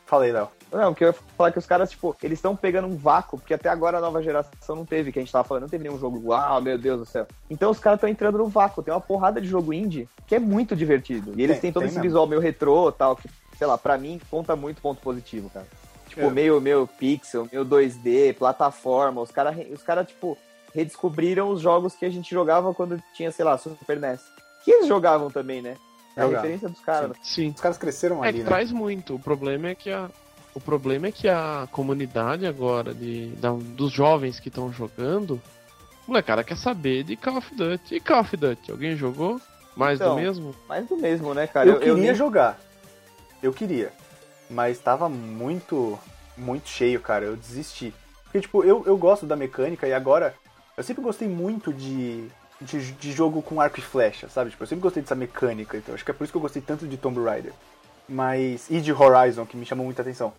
S1: Falei, Léo.
S4: Não, porque eu ia falar que os caras, tipo, eles estão pegando um vácuo, porque até agora a nova geração não teve, que a gente tava falando, não teve nenhum jogo, uau, meu Deus do céu. Então os caras estão entrando no vácuo, tem uma porrada de jogo indie que é muito divertido. E eles
S1: Tem,
S4: têm todo esse
S1: mesmo.
S4: visual meio retrô tal, que, sei lá, pra mim conta muito ponto positivo, cara. Tipo,
S1: É.
S4: meio, meio pixel, meio 2D, plataforma, os caras, os cara, tipo, redescobriram os jogos que a gente jogava quando tinha, sei lá, Super NES. Que eles jogavam também, né? É a referência dos caras.
S2: Sim.
S1: Os caras cresceram
S2: É
S1: ali,
S2: que
S1: né?
S2: traz muito. O problema é que a. O problema é que a comunidade agora de, da- dos jovens que estão jogando, molecada quer saber de Call of Duty. E Call of Duty? Alguém jogou? Mais
S4: Então,
S2: do mesmo?
S4: Mais do mesmo, né, cara?
S1: Eu, queria
S4: nem-
S1: jogar. Eu queria. Mas tava muito, muito cheio, cara. Eu desisti. Porque, tipo, eu, eu gosto da mecânica e agora. Eu sempre gostei muito de, de, de jogo com arco e flecha, sabe? Tipo, eu sempre gostei dessa mecânica. Então, acho que é por isso que eu gostei tanto de Tomb Raider. Mas. E de Horizon, que me chamou muita atenção.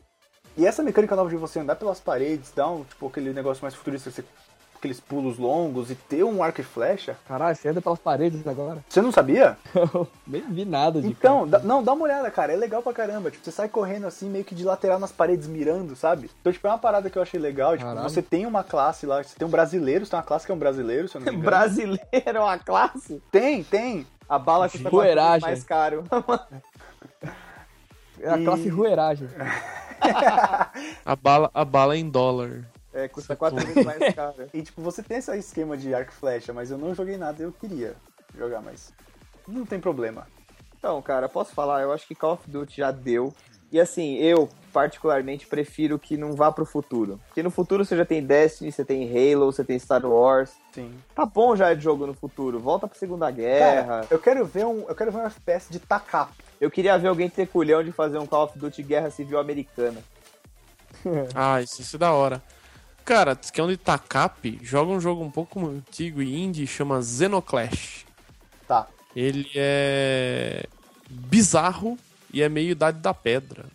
S1: E essa mecânica nova de você andar pelas paredes, dar um, tipo, aquele negócio mais futurista, você, aqueles pulos longos e ter um arco e flecha.
S3: Caralho, você anda pelas paredes agora.
S1: Você não sabia?
S3: Eu nem vi nada de
S1: Então, dá- não, dá uma olhada, cara. É legal pra caramba. Tipo, você sai correndo assim, meio que de lateral nas paredes, mirando, sabe? Então, tipo, é uma parada que eu achei legal. Tipo,
S3: Caralho.
S1: você tem uma classe lá, você tem um brasileiro, você tem uma classe que é um brasileiro, se eu não me engano.
S4: Brasileiro é uma classe?
S1: Tem, tem.
S4: A bala vezes
S3: Rueragem.
S4: mais caro.
S3: É a
S1: E-
S3: classe rueragem.
S2: A bala, a bala é em dólar.
S4: É, custa quatro vezes mais caro.
S1: E, tipo, você tem esse esquema de arco e flecha, mas eu não joguei nada. Eu queria jogar, mas não tem problema.
S4: Então, cara, posso falar? Eu acho que Call of Duty já deu. E assim, eu particularmente prefiro que não vá pro futuro. Porque no futuro você já tem Destiny, você tem Halo, você tem Star Wars.
S1: Sim.
S4: Tá bom já de jogo no futuro. Volta pra Segunda Guerra.
S1: Cara, eu quero ver um, eu quero ver um FPS de tacar.
S4: Eu queria ver alguém ter culhão de fazer um Call of Duty Guerra Civil Americana.
S2: Ah, isso, isso é da hora. Cara, se quer um de TACAP, joga um jogo um pouco antigo e indie, chama Xenoclash.
S1: Tá.
S2: Ele é bizarro e é meio Idade da Pedra.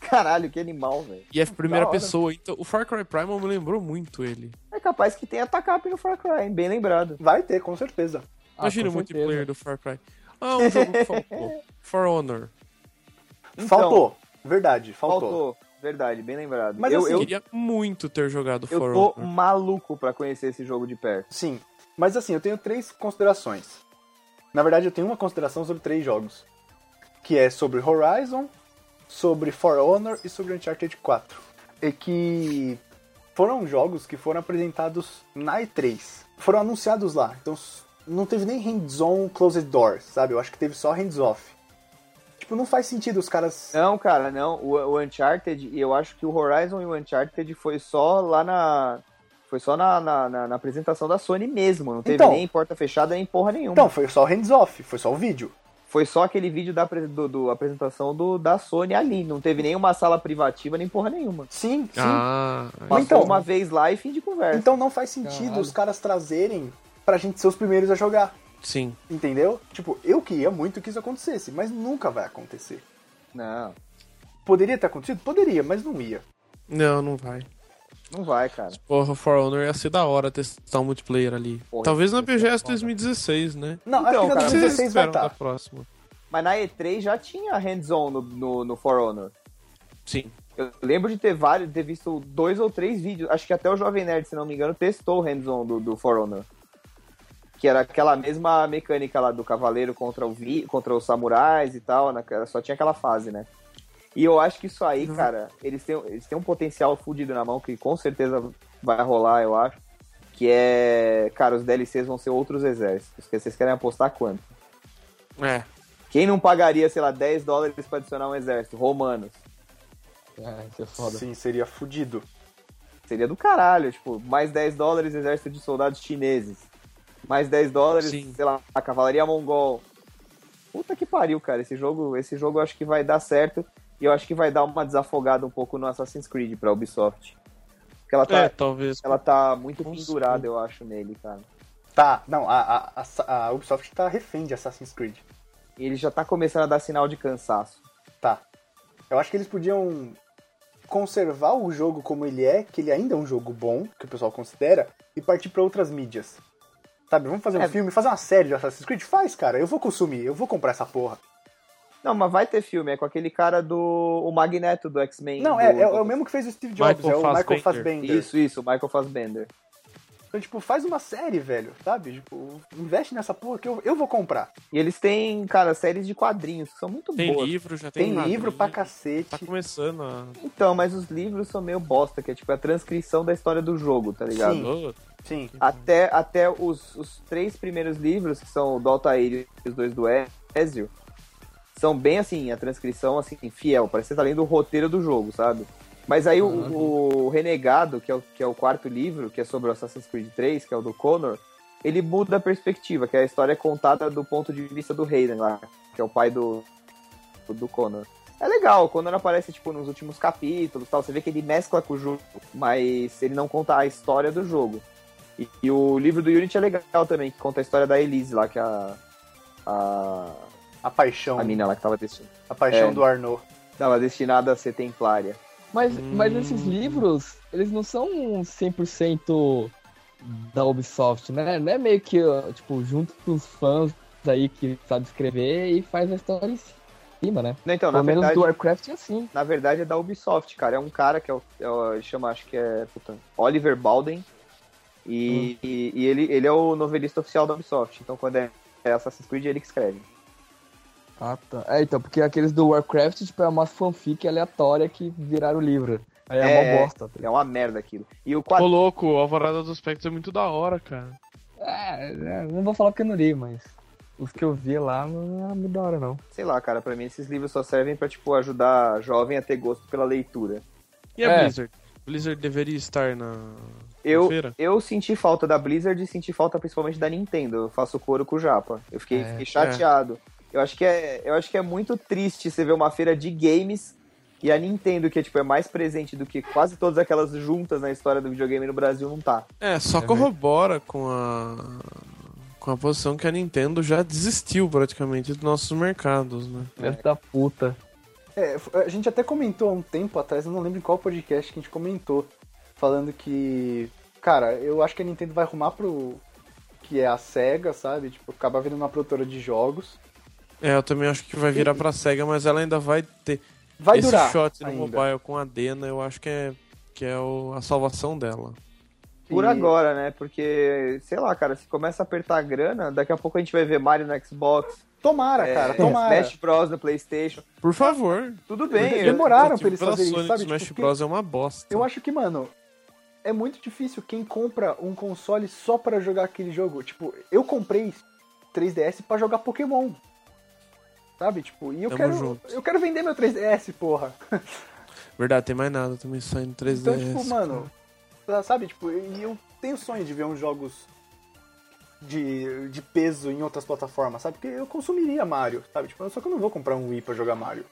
S4: Caralho, que animal, velho.
S2: E é primeira pessoa, então o Far Cry Primal me lembrou muito ele.
S4: É capaz que tenha Takap no Far Cry, bem lembrado.
S1: Vai ter, com certeza.
S3: Ah,
S2: Imagina o
S3: com certeza.
S2: multiplayer do Far Cry. Ah, um jogo que faltou. For Honor.
S4: Então,
S1: faltou. Verdade, faltou.
S4: Faltou. Verdade, bem lembrado.
S1: Mas
S4: eu,
S1: assim,
S4: eu,
S2: Queria muito ter jogado
S4: eu
S2: For
S4: tô
S2: Honor.
S4: maluco pra conhecer esse jogo de perto.
S1: Sim. Mas assim, eu tenho três considerações. Na verdade, eu tenho uma consideração sobre três jogos. Que é sobre Horizon, sobre For Honor e sobre Uncharted 4. E que foram jogos que foram apresentados na E3. Foram anunciados lá. Então não teve nem hands-on closed doors, sabe? Eu acho que teve só hands-off. Tipo, não faz sentido os caras.
S4: Não, cara, não. O, o Uncharted, e eu acho que o Horizon e o Uncharted foi só lá na. Foi só na, na, na- na apresentação da Sony mesmo. Não teve
S1: Então.
S4: nem porta fechada, nem porra nenhuma.
S1: Então, foi só o hands-off, foi só o vídeo.
S4: Foi só aquele vídeo da do, do apresentação do, da Sony ali. Não teve nenhuma sala privativa, nem porra nenhuma.
S1: Sim, sim.
S2: Ah,
S4: Passou
S1: Então.
S4: uma vez lá e fim de conversa.
S1: Então não faz sentido
S3: Caralho.
S1: os caras trazerem pra gente ser os primeiros a jogar.
S2: Sim.
S1: Entendeu? Tipo, eu queria muito que isso acontecesse, mas nunca vai acontecer.
S4: Não,
S1: Poderia ter acontecido? Poderia, mas não ia.
S2: Não, não vai.
S4: não vai, cara.
S2: Porra, For Honor ia ser da hora testar um multiplayer ali.
S4: Porra,
S2: Talvez na BGS
S4: foda.
S2: 2016, né?
S1: Não,
S4: Então,
S1: acho que na
S4: cara,
S2: O que vocês
S1: 2016 vai estar.
S2: próxima?
S4: Mas na E3 já tinha hands-on no, no, no For Honor.
S2: Sim.
S4: Eu lembro de ter vários, ter visto dois ou três vídeos. Acho que até o Jovem Nerd, se não me engano, testou o hands-on do, do For Honor. Que era aquela mesma mecânica lá do cavaleiro contra, o vi, contra os samurais e tal. na- só tinha aquela fase, né? E eu acho que isso aí, cara, eles têm, eles têm um potencial fudido na mão que com certeza vai rolar, eu acho. Que é. Cara, os DLCs vão ser outros exércitos. Que vocês querem apostar quanto?
S2: É.
S4: Quem não pagaria, sei lá, 10 dólares pra adicionar um exército? Romanos.
S3: É, isso é foda.
S1: Sim, seria fudido.
S4: Seria do caralho, tipo, mais 10 dólares exército de soldados chineses. Mais 10 dólares,
S2: Sim.
S4: sei lá, a cavalaria mongol. Puta que pariu, cara. Esse jogo, esse jogo eu acho que vai dar certo. E eu acho que vai dar uma desafogada um pouco no Assassin's Creed pra Ubisoft. Porque ela tá,
S2: É, talvez.
S4: ela tá muito pendurada, eu acho, nele, cara.
S1: Tá, não, a, a, a, a Ubisoft tá refém de Assassin's Creed.
S4: E ele já tá começando a dar sinal de cansaço.
S1: Tá. Eu acho que eles podiam conservar o jogo como ele é, que ele ainda é um jogo bom, que o pessoal considera, e partir pra outras mídias. Sabe, vamos fazer um
S4: É.
S1: filme, fazer uma série de Assassin's Creed? Faz, cara, eu vou consumir, eu vou comprar essa porra.
S4: Não, mas vai ter filme, é com aquele cara do o Magneto do X-Men.
S1: Não,
S4: do-
S1: é, é, é o mesmo que fez o Steve Jobs,
S2: Michael
S1: é o Michael
S2: Fassbender.
S1: Fassbender.
S4: Isso, isso, o Michael Fassbender.
S1: Então, tipo, faz uma série, velho, sabe? Tipo, investe nessa porra que eu, eu vou comprar.
S4: E eles têm, cara, séries de quadrinhos que são muito
S2: Tem
S4: boas.
S2: livro, já tem
S1: Tem livro pra cacete.
S2: Tá começando a.
S4: Então, mas os livros são meio bosta, que é tipo a transcrição da história do jogo, tá ligado?
S1: Sim. Sim.
S4: Até, até os, os três primeiros livros, que são o do Altair e os dois do Ezio, são bem assim, a transcrição assim, fiel, parece que você tá lendo o roteiro do jogo, sabe? Mas aí o, o Renegado, que é o, que é o quarto livro, que é sobre o Assassin's Creed 3, que é o do Connor, ele muda a perspectiva, que é a história contada do ponto de vista do Hayden lá, que é o pai do, do Connor. É legal, quando ele aparece, tipo, nos últimos capítulos tal, você vê que ele mescla com o jogo, mas ele não conta a história do jogo. E, e o livro do Unity é legal também, que conta a história da Elise lá, que é a. A,
S1: A paixão.
S4: a mina lá que tava, desti
S1: A paixão
S4: É.
S1: do Arnaud.
S4: tava destinada a ser templária.
S3: Mas, mas
S2: Hum.
S3: esses livros, eles não são 100% da Ubisoft, né? Não é meio que, tipo, junto com os fãs aí que sabe escrever e faz a história em cima, né?
S4: Não, então, na
S3: Pelo menos
S4: verdade,
S3: do Warcraft é assim.
S4: na verdade é da Ubisoft, cara. É um cara que é o. É chama, acho que é. puta, Oliver Balden. E, e, e ele, ele é o novelista oficial da Ubisoft. Então quando é, é Assassin's Creed, é ele que escreve.
S3: Ah, tá. É, então, porque aqueles do Warcraft, tipo, é uma fanfic aleatória que viraram livro. Aí é,
S4: É,
S3: uma bosta. tá
S4: É uma merda aquilo. E o
S2: Ô,
S4: quadro.
S2: louco, o Alvorada dos Spectros é muito da hora, cara.
S3: É, é, não vou falar porque eu não li, mas os que eu vi lá não era muito da hora, não.
S4: Sei lá, cara, pra mim esses livros só servem pra, tipo, ajudar jovem a ter gosto pela leitura.
S2: E a
S3: É.
S2: Blizzard? Blizzard deveria estar na,
S4: Eu,
S2: feira?
S4: eu senti falta da Blizzard e senti falta principalmente da Nintendo. Eu faço coro com o Japa. Eu fiquei,
S3: É,
S4: fiquei chateado. Eu acho que é, eu acho que é muito triste você ver uma feira de games e a Nintendo, que é, tipo, é mais presente do que quase todas aquelas juntas na história do videogame no Brasil, não tá.
S2: É, só
S3: É
S2: corrobora com a com a posição que a Nintendo já desistiu praticamente dos nossos mercados, né?
S3: Filho da puta.
S1: É, a gente até comentou há um tempo atrás, eu não lembro em qual podcast que a gente comentou, falando que, cara, eu acho que a Nintendo vai arrumar pro que é a SEGA, sabe? Tipo, acabar virando uma produtora de jogos.
S2: É, eu também acho que vai virar pra SEGA, mas ela ainda vai ter
S1: Vai
S2: esse
S1: durar
S2: shot no
S1: ainda.
S2: mobile com a Dena, eu acho que é que é o- a salvação dela.
S4: Por
S1: E-
S4: agora, né? Porque, sei lá, cara, se começa a apertar a grana, daqui a pouco a gente vai ver Mario no Xbox,
S1: Tomara,
S4: é,
S1: cara, tomara.
S4: Smash Bros no Playstation.
S2: Por favor.
S4: Tudo bem.
S1: Demoraram
S2: Eu
S1: pra eles fazerem isso, sabe?
S2: Smash
S1: Tipo,
S2: Bros é uma bosta.
S1: Eu acho que, mano, é muito difícil quem compra um console só pra jogar aquele jogo. Tipo, eu comprei 3DS pra jogar Pokémon. Sabe? Tipo, e eu
S2: Tamo
S1: quero
S2: junto.
S1: eu quero vender meu 3DS, porra.
S2: Verdade, tem mais nada também saindo 3DS.
S1: Então, tipo, mano, sabe? Tipo, e eu tenho sonho de ver uns jogos de, de peso em outras plataformas, sabe? Porque eu consumiria Mario, sabe? Tipo, só que eu não vou comprar um Wii pra jogar Mario.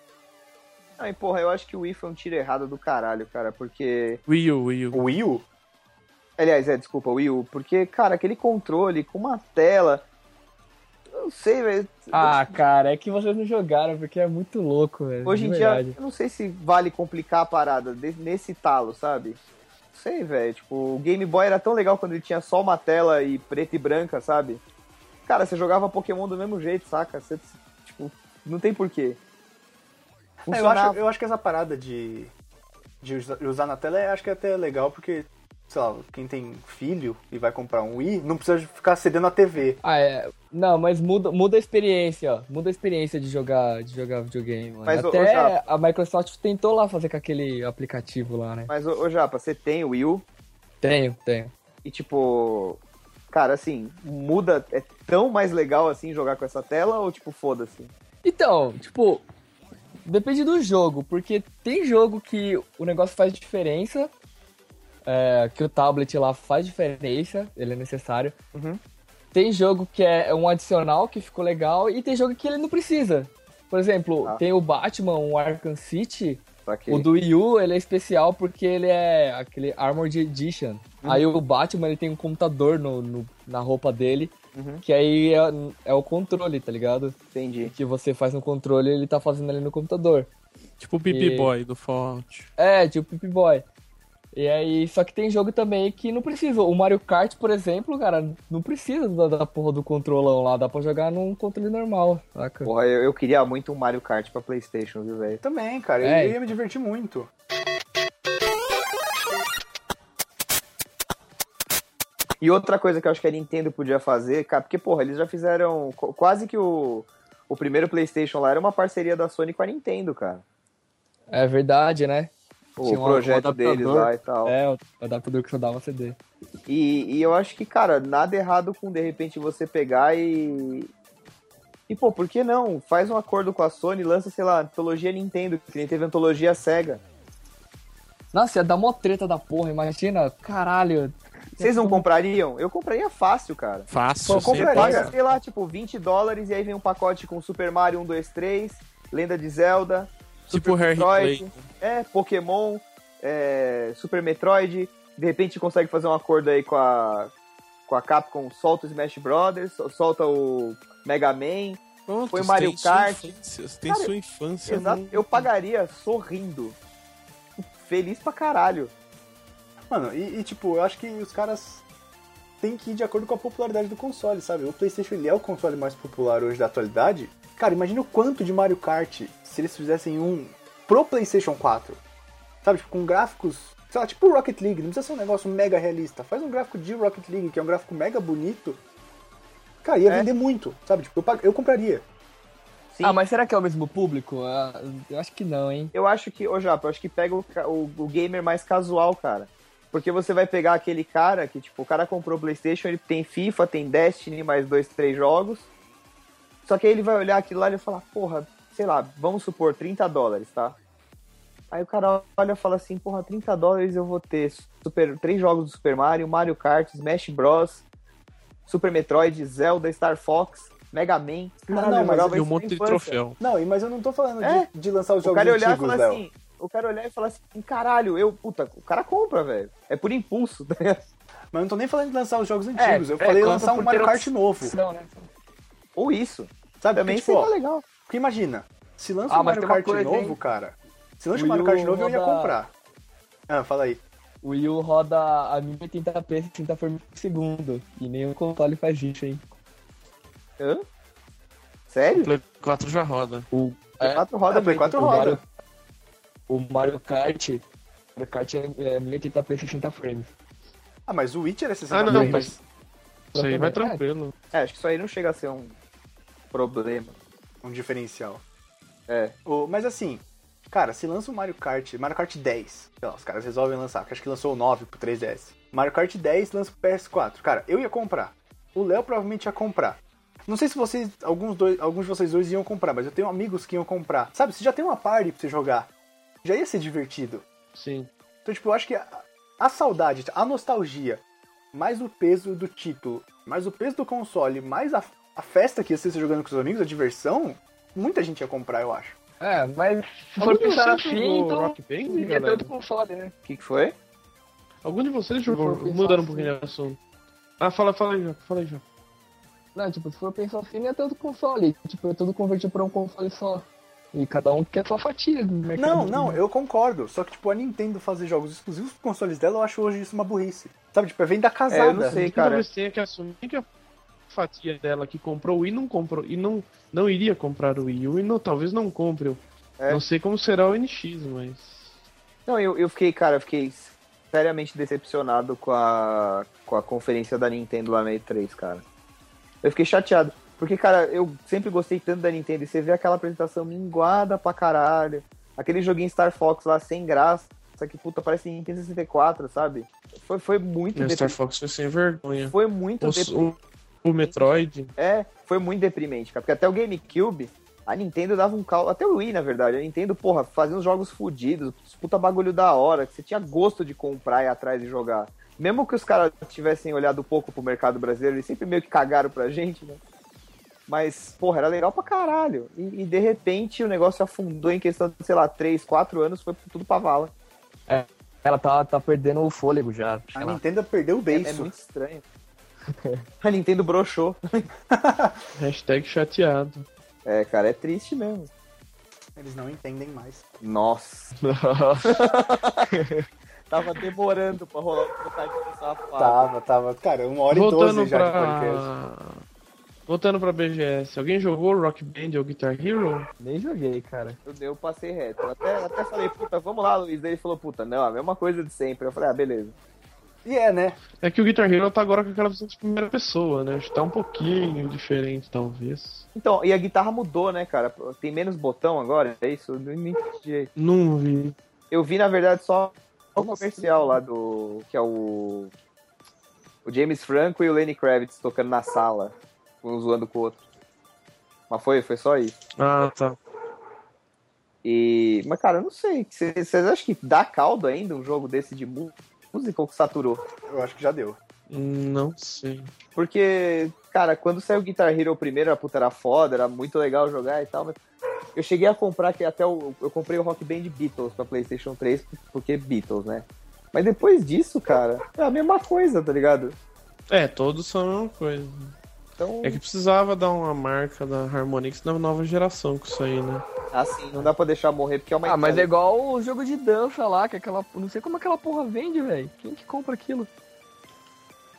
S4: E porra, eu acho que o Wii foi um tiro errado do caralho, cara, porque.
S2: Wii U, Wii U.
S1: O Wii U?
S4: Aliás, é, desculpa, o Wii U, porque, cara, aquele controle com uma tela. Eu não sei, velho.
S3: Ah, cara, é que vocês não jogaram, porque é muito louco, velho.
S4: Hoje em dia, eu não sei se vale complicar a parada nesse talo, sabe? Não sei, velho. Tipo, o Game Boy era tão legal quando ele tinha só uma tela e preta e branca, sabe? Cara, você jogava Pokémon do mesmo jeito, saca? Você, tipo, não tem porquê.
S1: É, eu,
S4: Funcionava.
S1: acho, eu acho que essa parada de, de usa- usar na tela, eu acho que é até legal, porque, sei lá, quem tem filho e vai comprar um Wii, não precisa ficar cedendo a TV.
S3: Ah, é. Não, mas muda, muda a experiência, ó. Muda a experiência de jogar, de jogar videogame, mano.
S4: Mas, ô, ô,
S3: Até
S4: Japa.
S3: a Microsoft tentou lá fazer com aquele aplicativo lá, né?
S4: Mas, ô Japa, você tem o Wii U
S3: Tenho, tenho.
S4: e, tipo... Cara, assim, muda... É tão mais legal, assim, jogar com essa tela ou, tipo, foda-se?
S3: Então, tipo, depende do jogo, porque tem jogo que o negócio faz diferença, é, que o tablet lá faz diferença, ele é necessário.
S4: Uhum.
S3: Tem jogo que é um adicional que ficou legal e tem jogo que ele não precisa. Por exemplo,
S4: Ah.
S3: tem o Batman, o Arkham City, o do Wii U, ele é especial porque ele é aquele Armored Edition.
S4: Uhum.
S3: Aí o Batman, ele tem um computador no, no- na roupa dele,
S4: Uhum.
S3: que aí é, é o controle, tá ligado?
S4: Entendi.
S3: que você faz no controle, ele tá fazendo ali no computador.
S2: Tipo o Pipi
S3: E-
S2: Boy do Fallout.
S3: É, tipo Pip Boy. E aí, só que tem jogo também que não precisa. O Mario Kart, por exemplo, cara, não precisa da, da porra do controlão lá, dá pra jogar num controle normal, saca?
S4: Porra, eu, eu queria muito um Mario Kart pra Playstation, viu, velho?
S1: Também, cara,
S3: É.
S1: eu ia me divertir muito.
S4: E outra coisa que eu acho que a Nintendo podia fazer, cara, porque, porra, eles já fizeram qu- quase que o, o primeiro PlayStation lá era uma parceria da Sony com a Nintendo, cara.
S3: É verdade, né?
S4: O
S3: Tinha um-
S4: projeto
S3: um
S4: deles lá e tal.
S3: É, o adaptador que só dava CD.
S4: E, e eu acho que, cara, nada errado com de repente você pegar e. E, pô, por que não? Faz um acordo com a Sony, lança, sei lá, antologia Nintendo, que nem teve antologia Sega.
S3: Nossa, ia dar mó treta da porra, imagina. Caralho.
S4: Vocês não comprariam? Eu compraria fácil, cara.
S2: Fácil.
S1: Eu compraria.
S4: sei lá, tipo, 20 dólares e aí vem um pacote com Super Mario 1, 2, 3, Lenda de Zelda,
S2: Tipo
S4: Super Metroid, é, Pokémon, é, Super Metroid. De repente consegue fazer um acordo aí com a, com a Capcom, solta o Smash Brothers, solta o Mega Man.
S2: Pronto,
S4: Foi Mario
S2: tem sua
S4: Kart.
S2: infância, Você tem
S4: Cara,
S2: sua infância.
S4: Exato, eu pagaria sorrindo. Feliz pra caralho.
S1: Mano, e, e, tipo, eu acho que os caras têm que ir de acordo com a popularidade do console, sabe? O PlayStation ele é o console mais popular hoje da atualidade. Cara, imagina o quanto de Mario Kart se eles fizessem um pro PlayStation 4. Sabe, tipo, com gráficos, sei lá, tipo o Rocket League, não precisa ser um negócio mega realista. Faz um gráfico de Rocket League, que é um gráfico mega bonito. Cara, ia
S4: É.
S1: vender muito, sabe? Tipo, eu, pag- eu compraria.
S4: Sim.
S3: Ah, mas será que é o mesmo público? Ah, eu acho que não, hein?
S4: Eu acho que, ô Japa, eu acho que pega o, o, o gamer mais casual, cara. Porque você vai pegar aquele cara que, tipo, o cara comprou o Playstation, ele tem FIFA, tem Destiny, mais dois, três jogos. Só que aí ele vai olhar aquilo lá e vai falar, porra, sei lá, vamos supor, 30 dólares, tá? Aí o cara olha e fala assim, porra, 30 dólares eu vou ter super, três jogos do Super Mario, Mario Kart, Smash Bros, Super Metroid, Zelda, Star Fox, Mega Man. Caralho,
S1: não,
S4: eu
S1: mas
S4: jogava
S2: E um monte de troféu.
S1: Não, mas eu não tô falando
S4: É.
S1: de, de lançar os
S4: O
S1: jogos
S4: cara olhar e falar
S1: Léo.
S4: assim, o cara olhar e falar assim, caralho, eu, puta, o cara compra, velho. É por impulso, tá ligado?
S1: Mas eu não tô nem falando de lançar os jogos antigos, eu
S3: é,
S1: falei lançar um Mario Kart novo.
S3: opção, né?
S4: Ou isso.
S1: Sabe?
S4: Também
S1: Porque, tipo,
S4: legal.
S1: Porque imagina, se lança
S3: Ah,
S1: um Mario Kart
S3: coisa,
S1: novo,
S3: hein?
S1: cara. Se lança
S3: O
S1: um Mario Kart novo, eu ia
S3: roda-
S1: comprar. Ah, fala aí.
S3: O Wii U roda a 1080p 60 frames por segundo. E nenhum console faz isso, hein?
S4: Hã? Sério?
S2: Play 4 já roda.
S3: O,
S4: Play
S3: é,
S4: 4 roda
S1: É, Play
S4: bem.
S1: 4
S3: o
S1: roda.
S3: O Mario Kart. O Mario Kart é, é 1080p 60 frames.
S1: Ah, mas o Witcher é 60
S2: Ah, não,
S1: frames.
S2: mas isso aí vai tranquilo.
S4: É, acho que isso aí não chega a ser um problema.
S1: Um diferencial.
S4: É.
S1: O- mas assim, cara, se lança um Mario Kart, Mario Kart 10, sei lá, os caras resolvem lançar, porque acho que lançou o 9 pro 3DS. Mario Kart 10 lança pro PS4. Cara, eu ia comprar. O Léo provavelmente ia comprar. Não sei se vocês, alguns, dois, alguns de vocês dois iam comprar, mas eu tenho amigos que iam comprar. Sabe, você já tem uma party pra você jogar. Já ia ser divertido.
S2: Sim.
S1: Então, tipo, eu acho que a, a saudade, a nostalgia, mais o peso do título, mais o peso do console, mais a, a festa que ia ser jogando com os amigos, a diversão, muita gente ia comprar, eu acho.
S3: É, mas se for pensar assim, então.
S2: Rock Band,
S3: Ninguém é
S2: galera?
S3: tanto console, né?
S4: O que, que foi?
S2: Algum de vocês jogou, mudando um
S3: assim.
S2: pouquinho de assunto. Ah, fala, fala aí, já, fala aí, já.
S3: Não, tipo, se for pensar assim, não é tanto console. Tipo, é tudo convertido pra um console só. E cada um quer sua fatia do mercado.
S1: Não, não, eu concordo. Só que, tipo, a Nintendo fazer jogos exclusivos pros consoles dela, eu acho hoje isso uma burrice. Sabe, tipo, é venda casada.
S4: É, eu não sei, cara.
S2: vez tem que assumir que a fatia dela que comprou o Wii não comprou e não, não iria comprar o Wii. O Wii não, talvez não compre. Eu
S4: É.
S2: Não sei como será o NX, mas.
S4: Não, eu, eu fiquei, cara, eu fiquei seriamente decepcionado com a, com a conferência da Nintendo lá na E3, cara. Eu fiquei chateado. Porque, cara, eu sempre gostei tanto da Nintendo e você vê aquela apresentação minguada pra caralho. Aquele joguinho Star Fox lá sem graça. Só que, puta, parece Nintendo 64, sabe? Foi, foi muito
S2: O Star. Fox foi sem vergonha.
S4: Foi muito
S2: O, o, o Metroid.
S4: É, foi muito deprimente, cara. Porque até o GameCube, a Nintendo dava um caldo. Até o Wii, na verdade. A Nintendo, porra, fazia uns jogos fodidos, puta bagulho da hora, que você tinha gosto de comprar e ir atrás e jogar. Mesmo que os caras tivessem olhado pouco pro mercado brasileiro, eles sempre meio que cagaram pra gente, né? Mas, porra, era legal pra caralho. E, e, de repente o negócio afundou em questão de, sei lá, 3, 4 anos, foi tudo pra vala.
S3: Ela tá, tá perdendo o fôlego já.
S1: A Nintendo perdeu o
S4: É,
S1: beiço.
S4: é muito estranho. a Nintendo broxou.
S2: Hashtag chateado.
S4: É, cara, é triste mesmo.
S1: Eles não entendem mais.
S4: Nossa. Tava demorando pra rolar trocadilho safado.
S1: Tava, tava. Cara, uma hora e
S2: Voltando
S1: doze já de podcast.
S2: Voltando pra BGS. Alguém jogou Rock Band ou Guitar Hero?
S3: Nem joguei, cara.
S4: Eu, eu passei reto. Eu até, até falei, puta, vamos lá, Luiz. Daí ele falou, puta, não, a mesma coisa de sempre. Eu falei, ah, beleza.
S1: E é, né?
S2: É que o Guitar Hero tá agora com aquela visão de primeira pessoa, né? Acho que tá um pouquinho diferente, talvez.
S4: Então, e a guitarra mudou, né, cara? Tem menos botão agora, é isso? Eu não entendi.
S2: Não vi.
S4: Eu vi, na verdade, só o comercial lá do. que é o. O James Franco e o Lenny Kravitz tocando na sala, um zoando com o outro. Mas foi, foi só isso.
S2: Ah, tá.
S4: E. Mas, cara, eu não sei. Vocês acham que dá caldo ainda um jogo desse de música ou que saturou?
S1: Eu acho que já deu.
S2: Não sei.
S4: Porque, cara, quando saiu o Guitar Hero primeiro, a puta era foda, era muito legal jogar e tal, mas eu cheguei a comprar que até o, eu comprei o Rock Band Beatles pra PlayStation 3, porque Beatles, né? Mas depois disso, cara, é a mesma coisa, tá ligado?
S2: É, todos são a mesma coisa.
S4: Então,
S2: É que precisava dar uma marca da Harmonix na nova geração com isso aí, né?
S4: assim, não dá pra deixar morrer porque é uma
S3: Ah, mas é igual o jogo de dança lá, que aquela. Não sei como aquela porra vende, velho. Quem que compra aquilo?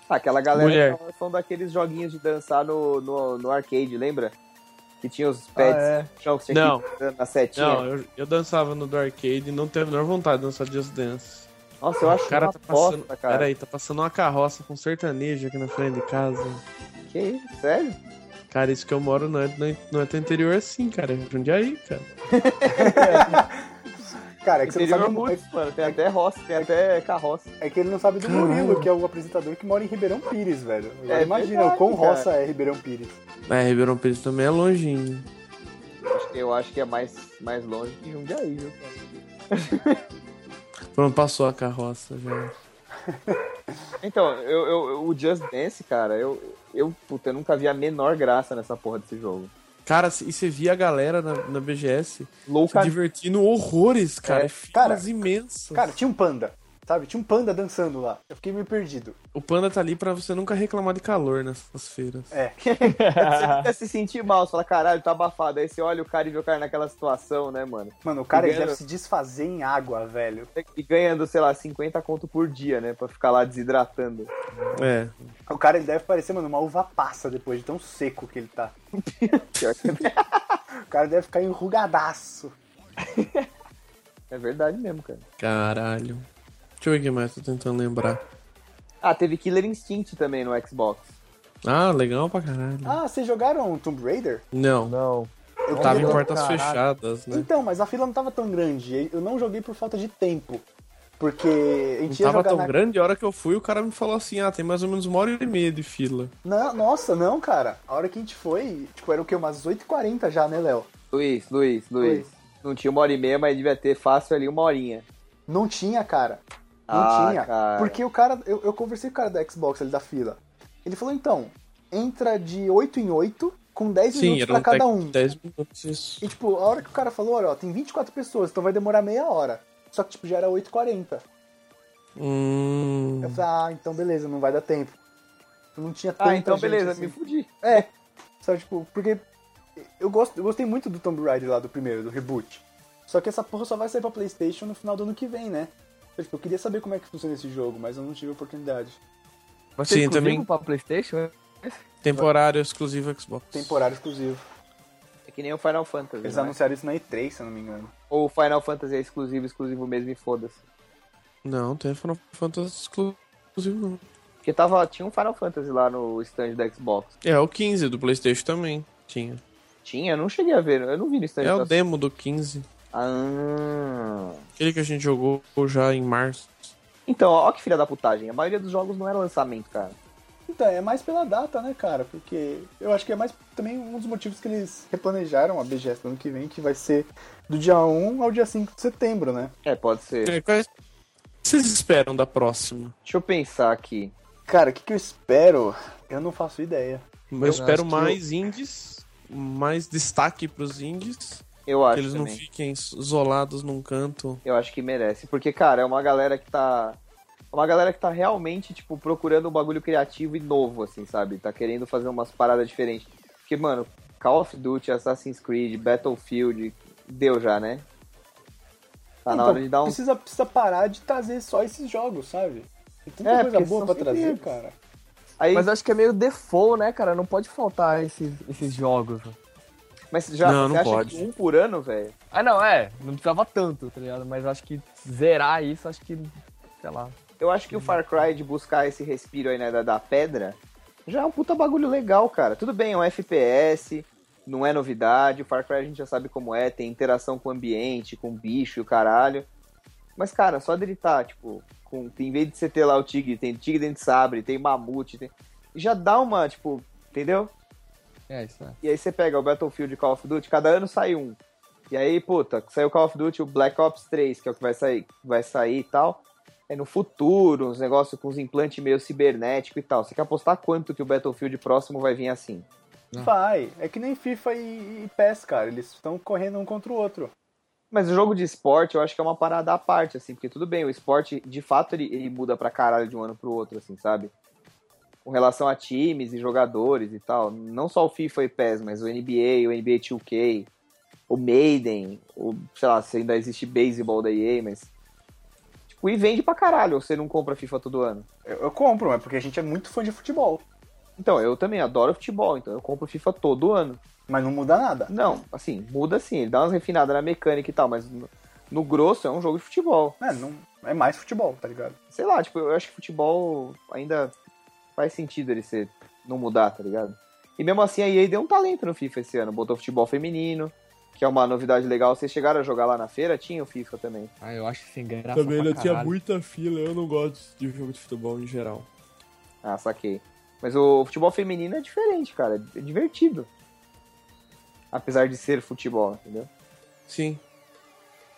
S4: Ah, aquela galera
S2: Mulher.
S4: são, são daqueles joguinhos de dançar no, no, no arcade, lembra? Que tinha os pads
S3: Ah, é.
S4: chão que você
S2: Não.
S4: que na setinha.
S2: Não, eu, eu dançava no do arcade e não teve a menor vontade de dançar Just Dance.
S4: Nossa, eu acho
S2: O cara
S4: uma
S2: tá passando.
S4: cara.
S2: Peraí, tá passando uma carroça com sertanejo aqui na frente de casa.
S4: Que isso, sério?
S2: Cara, isso que eu moro não é, não é, não é teu interior assim, cara. É Jundiaí, cara.
S1: Cara, é que, você não sabe,
S4: Roots, mano. Tem até roça, tem até carroça.
S1: é que ele não sabe do Murilo, que é o apresentador que mora em Ribeirão Pires, velho.
S4: É
S1: imagina
S4: verdade,
S1: o quão
S4: cara.
S1: roça é Ribeirão Pires.
S2: É, Ribeirão Pires também é longinho.
S4: Acho que- Eu acho que é mais, mais longe que Jundiaí, viu?
S2: Pronto, passou a carroça já.
S4: Então, eu, eu- o Just Dance, cara, eu, eu, puta, eu nunca vi a menor graça nessa porra desse jogo.
S2: Cara, e você via a galera na, na BGS se
S4: Louca.
S2: divertindo horrores, cara.
S1: É,
S2: Filas
S1: cara,
S2: imensas.
S1: Cara, tinha um panda, sabe? Tinha um panda dançando lá. Eu fiquei meio perdido.
S2: O panda tá ali pra você nunca reclamar de calor nessas feiras.
S1: É.
S4: Você fica se sentir mal, você fala, caralho, tá abafado. Aí você olha o cara e vê o cara naquela situação, né, mano?
S1: Mano, o cara
S4: Ganhando-
S1: deve se desfazer em água, velho.
S4: E ganhando, sei lá, 50 conto por dia, né? Pra ficar lá desidratando.
S2: É.
S1: O cara ele deve parecer, mano, uma uva passa depois de tão seco que ele tá. O cara deve ficar enrugadaço.
S4: é verdade mesmo, cara.
S2: Caralho. Deixa eu ver o que mais, tô tentando lembrar.
S4: Ah, teve Killer Instinct também no Xbox.
S2: Ah, legal pra caralho.
S1: Ah, vocês jogaram Tomb Raider?
S2: Não,
S3: Não.
S1: Eu
S2: tava em portas
S3: caralho.
S2: fechadas, né?
S1: Então, mas a fila não tava tão grande. Eu não joguei por falta de tempo. Porque a
S2: Não
S1: gente ia
S2: tava
S1: jogar
S2: tão
S1: na...
S2: grande, a hora que eu fui, o cara me falou assim, ah, tem mais ou menos uma hora e meia de fila.
S1: Não, nossa, não, cara. A hora que a gente foi, tipo, era o quê? Umas 8h40 já, né, Léo?
S4: Luiz, Luiz, Luiz. Não tinha uma hora e meia, mas devia ter fácil ali uma horinha.
S1: Não tinha, cara.
S4: Ah,
S1: tinha.
S4: cara.
S1: Porque o cara, eu, eu conversei com o cara da Xbox ali da fila. Ele falou, então, entra de 8 em 8, com 10
S2: Sim,
S1: minutos pra
S2: um
S1: cada um.
S2: 10 minutos, isso.
S1: E tipo, a hora que o cara falou, olha, ó, tem 24 pessoas, então vai demorar meia hora. Só que, tipo, já era 8h40.
S2: Hum,
S1: Eu falei, ah, então beleza, não vai dar tempo. Não tinha tanta
S4: Ah, então
S1: gente
S4: beleza,
S1: assim.
S4: me fudi.
S1: É, sabe, tipo, porque eu, gosto, eu gostei muito do Tomb Raider lá, do primeiro, do reboot. Só que essa porra só vai sair pra Playstation no final do ano que vem, né? Então, tipo, eu queria saber como é que funciona esse jogo, mas eu não tive oportunidade.
S3: Ser
S2: Sim,
S3: exclusivo
S2: também.
S3: pra Playstation? é?
S2: temporário exclusivo Xbox.
S1: Temporário exclusivo.
S4: É que nem o Final Fantasy.
S1: Eles
S4: né?
S1: anunciaram isso na E3, se eu não me engano.
S4: Ou o Final Fantasy é exclusivo, exclusivo mesmo e foda-se.
S2: Não, tem Final Fantasy exclusivo não.
S4: Porque tava, tinha um Final Fantasy lá no stand da Xbox.
S2: É, o 15 do Playstation também tinha.
S4: Tinha? Eu não cheguei a ver, eu não vi no stand
S2: É o
S4: da...
S2: demo do 15.
S4: Ah.
S2: Aquele que a gente jogou já em março.
S4: Então, ó que filha da putagem. A maioria dos jogos não era lançamento, cara.
S1: Então, é mais pela data, né, cara? Porque eu acho que é mais também um dos motivos que eles replanejaram a BGS do ano que vem, que vai ser do dia 1 ao dia 5 de setembro, né?
S4: É, pode ser.
S2: É, quais vocês esperam da próxima?
S4: Deixa eu pensar aqui.
S1: Cara, o que, que eu espero? Eu não faço ideia.
S2: Eu, espero
S3: acho que
S2: mais indies, mais destaque pros indies,
S4: Eu acho
S2: que eles não
S4: também.
S2: fiquem isolados num canto.
S4: Eu acho que merece. Porque, cara, é uma galera que tá. é Uma galera que tá realmente, tipo, procurando um bagulho criativo e novo, assim, sabe? Tá querendo fazer umas paradas diferentes. Porque, mano, Call of Duty, Assassin's Creed, Battlefield, deu já, né? Tá na
S1: Então,
S4: hora de dar um.
S1: precisa, precisa parar de trazer só esses jogos, sabe? Tem tanta
S4: É,
S1: coisa boa
S4: sempre
S1: trazer,
S4: eles.
S1: cara.
S4: Aí,
S3: Mas acho que é meio default, né, cara? Não pode faltar esses, esses jogos.
S4: Mas já
S2: Não,
S4: você
S2: não
S4: acha
S2: pode.
S4: que um por ano, velho?
S3: Ah, não, é. Não precisava tanto, tá ligado? Mas acho que zerar isso, acho que. Sei lá.
S4: Eu acho que o Far Cry de buscar esse respiro aí, né, da, da pedra, já é um puta bagulho legal, cara. Tudo bem, é um FPS, não é novidade, o Far Cry a gente já sabe como é, tem interação com o ambiente, com o bicho e o caralho. Mas, cara, só dele tá, tipo, com, em vez de você ter lá o tigre, tem tigre dentro de sabre, tem mamute, tem... já dá uma, tipo, entendeu?
S3: É, isso é.
S4: E aí você pega o Battlefield e Call of Duty, cada ano sai um. E aí, puta, saiu o Call of Duty, o Black Ops 3, que é o que vai sair, vai sair e tal. É no futuro, uns negócios com os implantes meio cibernético e tal. Você quer apostar quanto que o Battlefield próximo vai vir assim?
S3: Não.
S1: Vai. É que nem FIFA e, e PES, cara. Eles estão correndo um contra o outro.
S4: Mas o jogo de esporte eu acho que é uma parada à parte, assim, porque tudo bem, o esporte, de fato, ele, ele muda pra caralho de um ano pro outro, assim, sabe? Com relação a times e jogadores e tal. Não só o FIFA e PES, mas o NBA, o NBA 2K, o Maiden, o, sei lá, se ainda existe beisebol da EA, mas. Tipo, e vende pra caralho, ou você não compra FIFA todo ano.
S1: Eu, eu compro, mas porque a gente é muito fã de futebol.
S4: Então, eu também adoro futebol, então eu compro FIFA todo ano.
S1: Mas não muda nada.
S4: Não, assim, muda sim, ele dá umas refinadas na mecânica e tal, mas no, no grosso é um jogo de futebol.
S1: É, não, é mais futebol, tá ligado?
S4: sei lá, tipo, eu acho que futebol ainda faz sentido ele ser não mudar, tá ligado? E mesmo assim a EA deu um talento no FIFA esse ano, botou futebol feminino, que é uma novidade legal. Vocês chegaram a jogar lá na feira? Tinha o FIFA também.
S3: Ah, eu acho sem graça.
S2: Também
S3: pra
S2: não tinha muita fila, eu não gosto de jogo de futebol em geral.
S4: Ah, saquei. Mas o futebol feminino é diferente, cara, é divertido. Apesar de ser futebol, entendeu?
S2: Sim.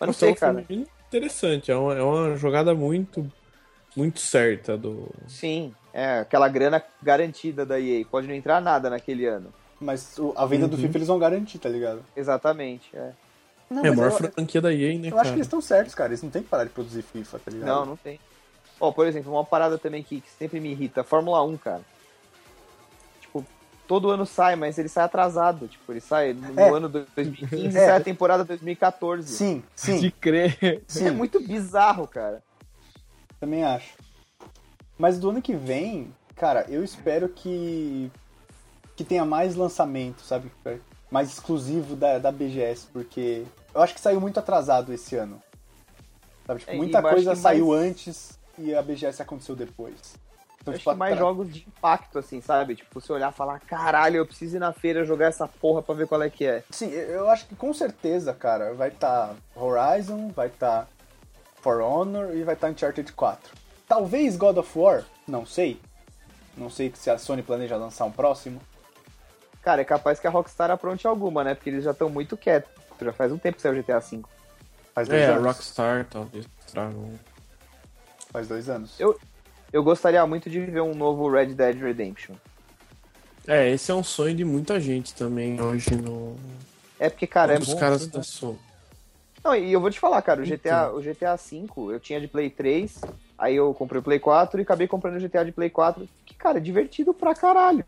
S4: Mas não
S2: Nossa,
S4: sei,
S2: é um
S4: cara.
S2: feminino interessante, é uma, é uma jogada muito, muito certa do...
S4: Sim, é aquela grana garantida da EA. Pode não entrar nada naquele ano.
S1: Mas o- a venda do
S2: Uhum.
S1: FIFA eles vão garantir, tá ligado?
S4: Exatamente, é.
S1: Não,
S2: é a maior
S1: eu,
S2: franquia da EA, né,
S1: eu
S2: cara?
S1: acho que eles estão certos, cara. Eles não tem que parar de produzir FIFA, tá ligado?
S4: Não, não tem. Ó, por exemplo, uma parada também que, que sempre me irrita, Fórmula 1, cara. Tipo, todo ano sai, mas ele sai atrasado. Tipo, ele sai no
S1: É.
S4: ano do 2015
S1: É.
S4: sai a temporada 2014.
S1: Sim, sim,
S3: De crer.
S1: sim.
S4: É muito bizarro, cara.
S1: Também acho. Mas do ano que vem, cara, eu espero que que tenha mais lançamento, sabe? Mais exclusivo da, da BGS, porque eu acho que saiu muito atrasado esse ano. Sabe? Tipo,
S4: É,
S1: muita
S4: acho
S1: coisa saiu
S4: mais-
S1: antes e a BGS aconteceu depois. Então,
S4: Eu acho
S1: tipo,
S4: que mais jogos de impacto, assim, sabe? Tipo, você olhar e falar, caralho, eu preciso ir na feira jogar essa porra pra ver qual é que é.
S1: Sim, eu eu acho que com certeza, cara, vai estar Horizon, vai estar For Honor e vai estar Uncharted 4. Talvez God of War, não sei. Não sei se a Sony planeja lançar um próximo.
S4: Cara, é capaz que a Rockstar apronte alguma, né? Porque eles já estão muito quietos. Já faz um tempo que saiu o GTA V.
S1: Faz dois
S2: É, a
S1: anos.
S2: Rockstar talvez traga um...
S1: Faz dois anos.
S4: Eu- Eu gostaria muito de ver um novo Red Dead Redemption.
S2: É, esse é um sonho de muita gente também hoje no.
S4: É porque, cara, é
S2: dos
S4: bom.
S2: caras da Sony.
S4: Não, e eu vou te falar, cara, o GTA,
S2: Então.
S4: o GTA V, eu tinha de Play 3, aí eu comprei o Play 4 e acabei comprando o GTA de Play 4, que, cara, é divertido pra caralho.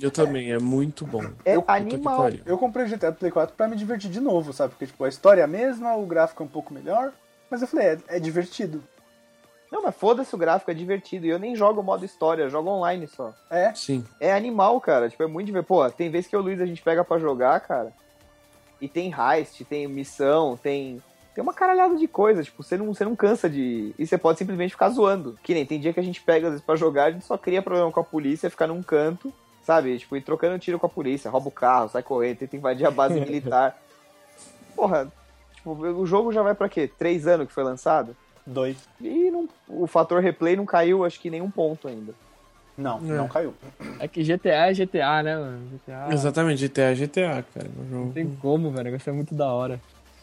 S2: Eu também, é muito bom.
S4: É
S2: que
S4: animal.
S1: Eu comprei o GTA do Play 4 pra me divertir de novo, sabe? Porque, tipo, a história é a mesma, o gráfico é um pouco melhor. Mas eu falei, é, é divertido.
S4: Não, mas foda-se o gráfico, é divertido. E eu nem jogo o modo história, eu jogo online só.
S1: É,
S2: Sim.
S4: É animal, cara. Tipo, é muito divertido. Pô, tem vezes que eu e o Luiz a gente pega pra jogar, cara. E tem heist, tem missão, tem. Tem uma caralhada de coisa, tipo, você não, você não cansa de. E você pode simplesmente ficar zoando. Que nem tem dia que a gente pega, às vezes, pra jogar, a gente só cria problema com a polícia, fica num canto, sabe? Tipo, ir trocando tiro com a polícia, rouba o carro, sai correndo, tenta invadir a base militar. Porra, tipo, o jogo já vai pra quê? Três anos que foi lançado?
S1: dois.
S4: E não- o fator replay não caiu, acho que nenhum ponto ainda.
S1: Não,
S2: É.
S1: não caiu.
S3: É que GTA é GTA, né, mano? GTA.
S2: Exatamente, GTA é GTA, cara. Jogo.
S3: Não tem como, velho. O negócio é muito da hora.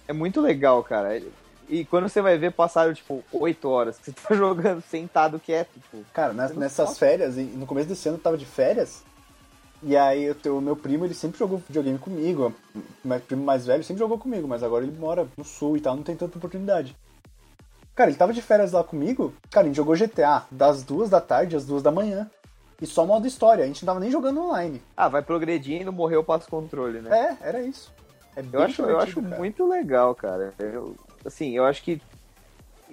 S4: É muito legal, cara. E quando você vai ver, passaram, tipo, oito horas que você tá jogando sentado quieto, tipo.
S1: Cara, nessas
S4: sabe.
S1: férias, no começo desse ano eu tava de férias. E aí o meu primo, ele sempre jogou videogame comigo. O meu primo mais velho sempre jogou comigo, mas agora ele mora no sul e tal, não tem tanta oportunidade. Cara, ele tava de férias lá comigo, cara, a gente jogou GTA das duas da tarde às duas da manhã. E só modo história, a gente não tava nem jogando online.
S4: Ah, vai progredindo, morreu, passa o controle, né?
S1: É, era isso. É
S4: eu acho, eu acho
S1: cara.
S4: muito legal, cara. Eu, assim, eu acho que.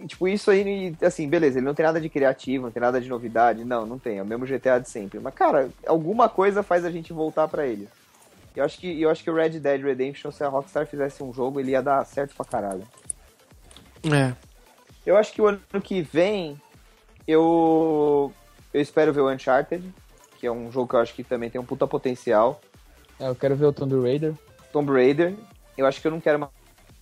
S4: Tipo, isso aí, assim, beleza, ele não tem nada de criativo, não tem nada de novidade. Não, não tem. É o mesmo GTA de sempre. Mas, cara, alguma coisa faz a gente voltar pra ele. Eu acho que, eu acho que o Red Dead Redemption, se a Rockstar fizesse um jogo, ele ia dar certo pra caralho.
S2: É.
S4: Eu acho que o ano que vem eu eu espero ver o Uncharted, que é um jogo que eu acho que também tem um puta potencial.
S3: É, eu quero ver o Tomb Raider.
S4: Tomb Raider. Eu acho que eu não quero ma-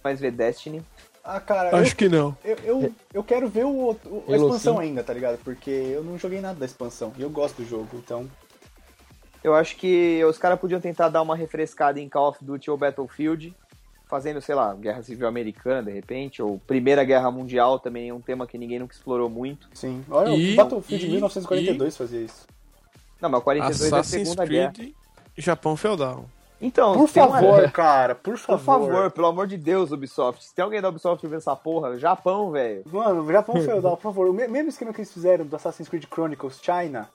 S4: mais ver Destiny.
S1: Ah, cara, eu,
S2: Acho que não.
S1: eu, eu, eu quero ver o, o- a expansão
S3: 5.
S1: ainda, tá ligado? Porque eu não joguei nada da expansão. E eu gosto do jogo, então.
S4: Eu acho que os caras podiam tentar dar uma refrescada em Call of Duty ou Battlefield, fazendo, sei lá, Guerra Civil Americana, de repente, ou Primeira Guerra Mundial, também é um tema que ninguém nunca explorou muito.
S1: Sim. Olha,
S2: E-
S1: o Battlefield
S2: e-
S1: 1942 fazia isso.
S4: Não, mas 42 é a
S2: Assassin's
S4: Segunda Guerra.
S2: Creed, Japão feudal.
S4: Então,
S1: Por
S4: tem uma-
S1: favor, cara, por favor.
S4: Por favor, pelo amor de Deus, Ubisoft. Se tem alguém da Ubisoft vendo essa porra, Japão, velho.
S1: Mano, Japão feudal, por favor. O me- mesmo esquema que eles fizeram do Assassin's Creed Chronicles China.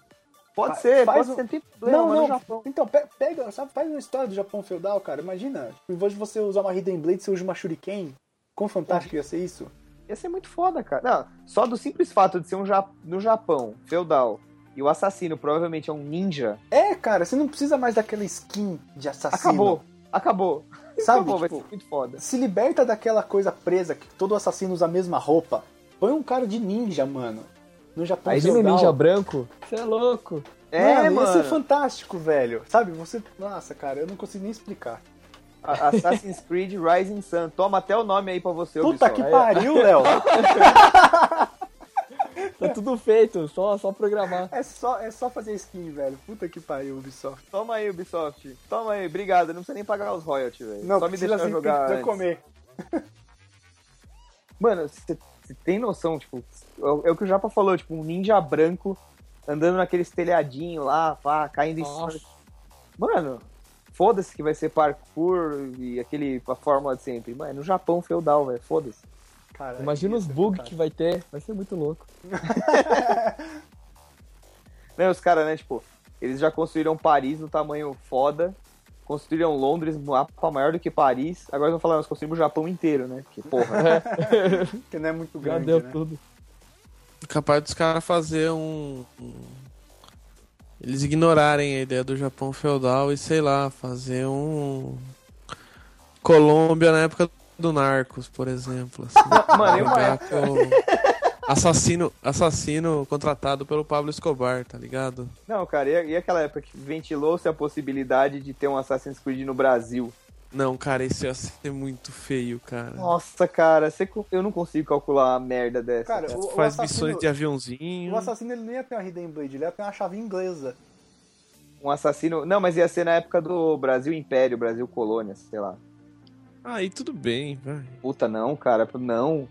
S4: Pode ser,
S1: faz
S4: pode
S1: um-
S4: ser, não
S1: Não, não.
S4: Japão.
S1: Então, pe- pega, sabe, faz uma história do Japão feudal, cara. Imagina, tipo, em vez de você usar uma Hidden Blade, você usa uma Shuriken. Quão fantástico ia ser isso?
S4: Ia ser muito foda, cara. Não, só do simples fato de ser um ja no Japão, feudal, e o assassino provavelmente é um ninja,
S1: É, cara, você não precisa mais daquela skin de assassino.
S4: acabou. Acabou.
S1: Sabe,
S4: acabou, vai
S1: tipo,
S4: ser muito foda.
S1: se liberta daquela coisa presa que todo assassino usa a mesma roupa. Põe um cara de ninja, mano. No Japão
S3: Aí vem
S1: feudal.
S3: ninja branco. Você é louco.
S4: É,
S1: mano, ia ser
S4: mano.
S1: fantástico, velho. Sabe, você... Nossa, cara, eu não consigo nem explicar.
S4: Assassin's Creed Rising Sun. Toma até o nome aí pra você,
S1: Puta
S4: Ubisoft.
S1: que pariu, Léo.
S3: Tá tudo feito, só, só programar.
S1: É só, é só fazer skin, velho. Puta que pariu, Ubisoft.
S4: Toma aí, Ubisoft. Toma aí, obrigado. Não precisa nem pagar os royalties, velho.
S1: Não,
S4: Só me
S1: assim,
S4: jogar
S1: precisa
S4: antes.
S1: comer.
S4: Mano, você tem noção, tipo, é é o que o Japa falou, tipo, um ninja branco andando naqueles telhadinhos lá, pá, caindo em
S3: Nossa.
S4: cima. Mano, foda-se que vai ser parkour e aquele a fórmula de sempre. Mano, é no Japão feudal, velho, foda-se.
S3: Imagina
S1: ia
S3: os bugs
S1: fantástico.
S3: que vai ter. Vai ser muito louco.
S4: Né, os caras, né, tipo, eles já construíram Paris no tamanho foda, construíram Londres, um mapa maior do que Paris. Agora eles vão falar, nós construímos o Japão inteiro, né? Porque, porra,
S1: Que não é muito
S3: Já
S1: grande,
S3: deu
S1: né?
S3: tudo.
S2: Capaz dos caras fazer um, Eles ignorarem a ideia do Japão feudal e, sei lá, fazer um. Colômbia na época do Narcos, por exemplo. Assim,
S4: Mano, e
S2: com- Assassino, assassino contratado pelo Pablo Escobar, tá ligado?
S4: Não, cara, e, e aquela época que ventilou-se a possibilidade de ter um Assassin's Creed no Brasil?
S2: Não, cara, isso ia ser muito feio, cara.
S4: Nossa, cara, você eu não consigo calcular uma merda dessa.
S1: Cara,
S4: cara.
S1: o-
S2: Faz
S1: assassino-
S2: missões de aviãozinho.
S1: O assassino ele não ia ter uma Hidden Blade, ele ia ter uma chave inglesa.
S4: Um assassino. Não, mas ia ser na época do Brasil Império, Brasil Colônia, sei lá.
S2: Aí tudo bem, vai.
S4: Puta, não, cara, não.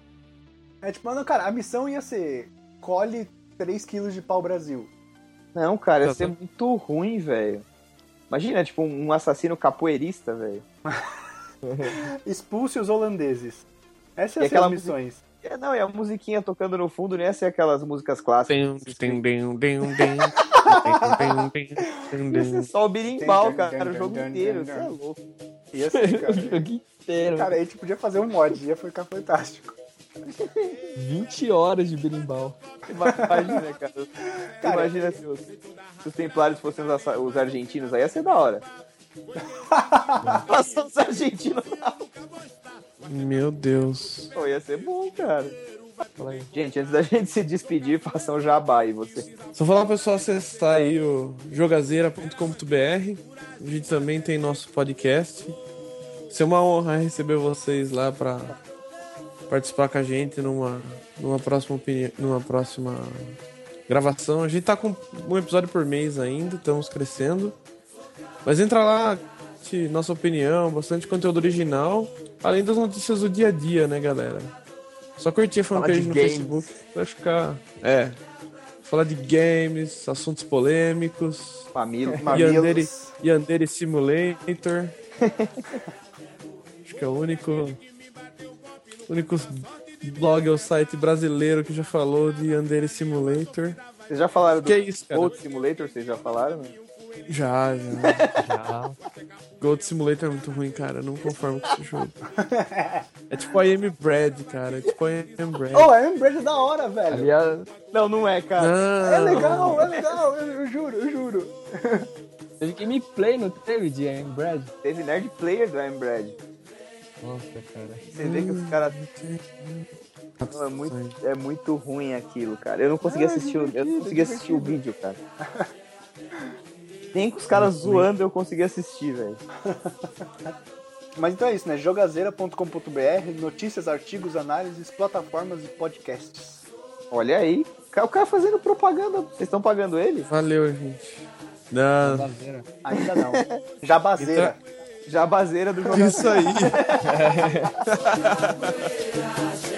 S1: É tipo, mano, cara, a missão ia ser colhe 3 quilos de pau Brasil.
S4: Não, cara, ia
S2: Tá,
S4: ser
S2: tá.
S4: muito ruim, velho. Imagina, tipo, um assassino capoeirista, velho.
S1: Expulse os holandeses. Essas
S4: E
S1: são as missões.
S4: É, não, e a musiquinha tocando no fundo não ia ser aquelas músicas clássicas.
S2: Tem, tem, tem, tem, tem,
S4: Ia ser só o birimbau, cara, o jogo inteiro. Você é louco.
S1: Ia ser,
S3: O
S1: cara.
S3: jogo inteiro.
S1: Cara, a gente podia fazer um mod, ia ficar fantástico.
S3: 20 horas de berimbau.
S4: Imagina, cara.
S1: Cara,
S4: Imagina se os, se os templários fossem os, os argentinos, aí ia ser da hora. Passar os argentinos
S2: Meu Deus.
S4: Pô, ia ser bom, cara. Gente, antes da gente se despedir, faça um jabá aí, você.
S2: Só falar pro pessoal acessar aí o jogazeira.com.br. A gente também tem nosso podcast. Vai ser uma honra receber vocês lá pra participar com a gente numa, numa próxima opinião, numa próxima gravação. A gente tá com um episódio por mês ainda, estamos crescendo. Mas entra lá, te- nossa opinião, bastante conteúdo original, além das notícias do dia a dia, né, galera? Só curtir a fanpage no
S4: games.
S2: Facebook, vai ficar. É. Falar de games, assuntos polêmicos,
S4: Família.
S1: Mamilos.
S2: Yandere, Yandere Simulator. Acho que é o único. Único blog ou site brasileiro que já falou de Yandere Simulator.
S4: Vocês já falaram do
S2: Que é isso, cara?
S4: Gold Simulator? Vocês já falaram? né?
S2: Já, já.
S3: Já.
S2: Gold Simulator é muito ruim, cara. Eu não conformo com esse jogo. É tipo I Am Bread, cara. É tipo I Am Bread.
S1: Oh, a Embread é da hora, velho.
S4: Não, não é, cara.
S2: Não.
S1: É legal, é legal, eu, eu juro, eu juro.
S3: teve gameplay no teve de Iron Brad.
S4: Teve Nerd Player do I'm Brad.
S3: Nossa, cara.
S4: Você vê que os caras. Não, É muito, é muito ruim aquilo, cara. Eu não consegui assistir, o- eu não consegui assistir o vídeo, cara. Nem com os caras zoando eu consegui assistir, velho.
S1: Mas então é isso, né? Jogazeira.com.br, notícias, artigos, análises, plataformas e podcasts.
S4: Olha aí. O cara fazendo propaganda. Vocês estão pagando ele?
S2: Valeu, gente. Não.
S3: Baseira.
S1: Ainda não. Jabazeira.
S4: Jabazeira do.
S2: Isso aí.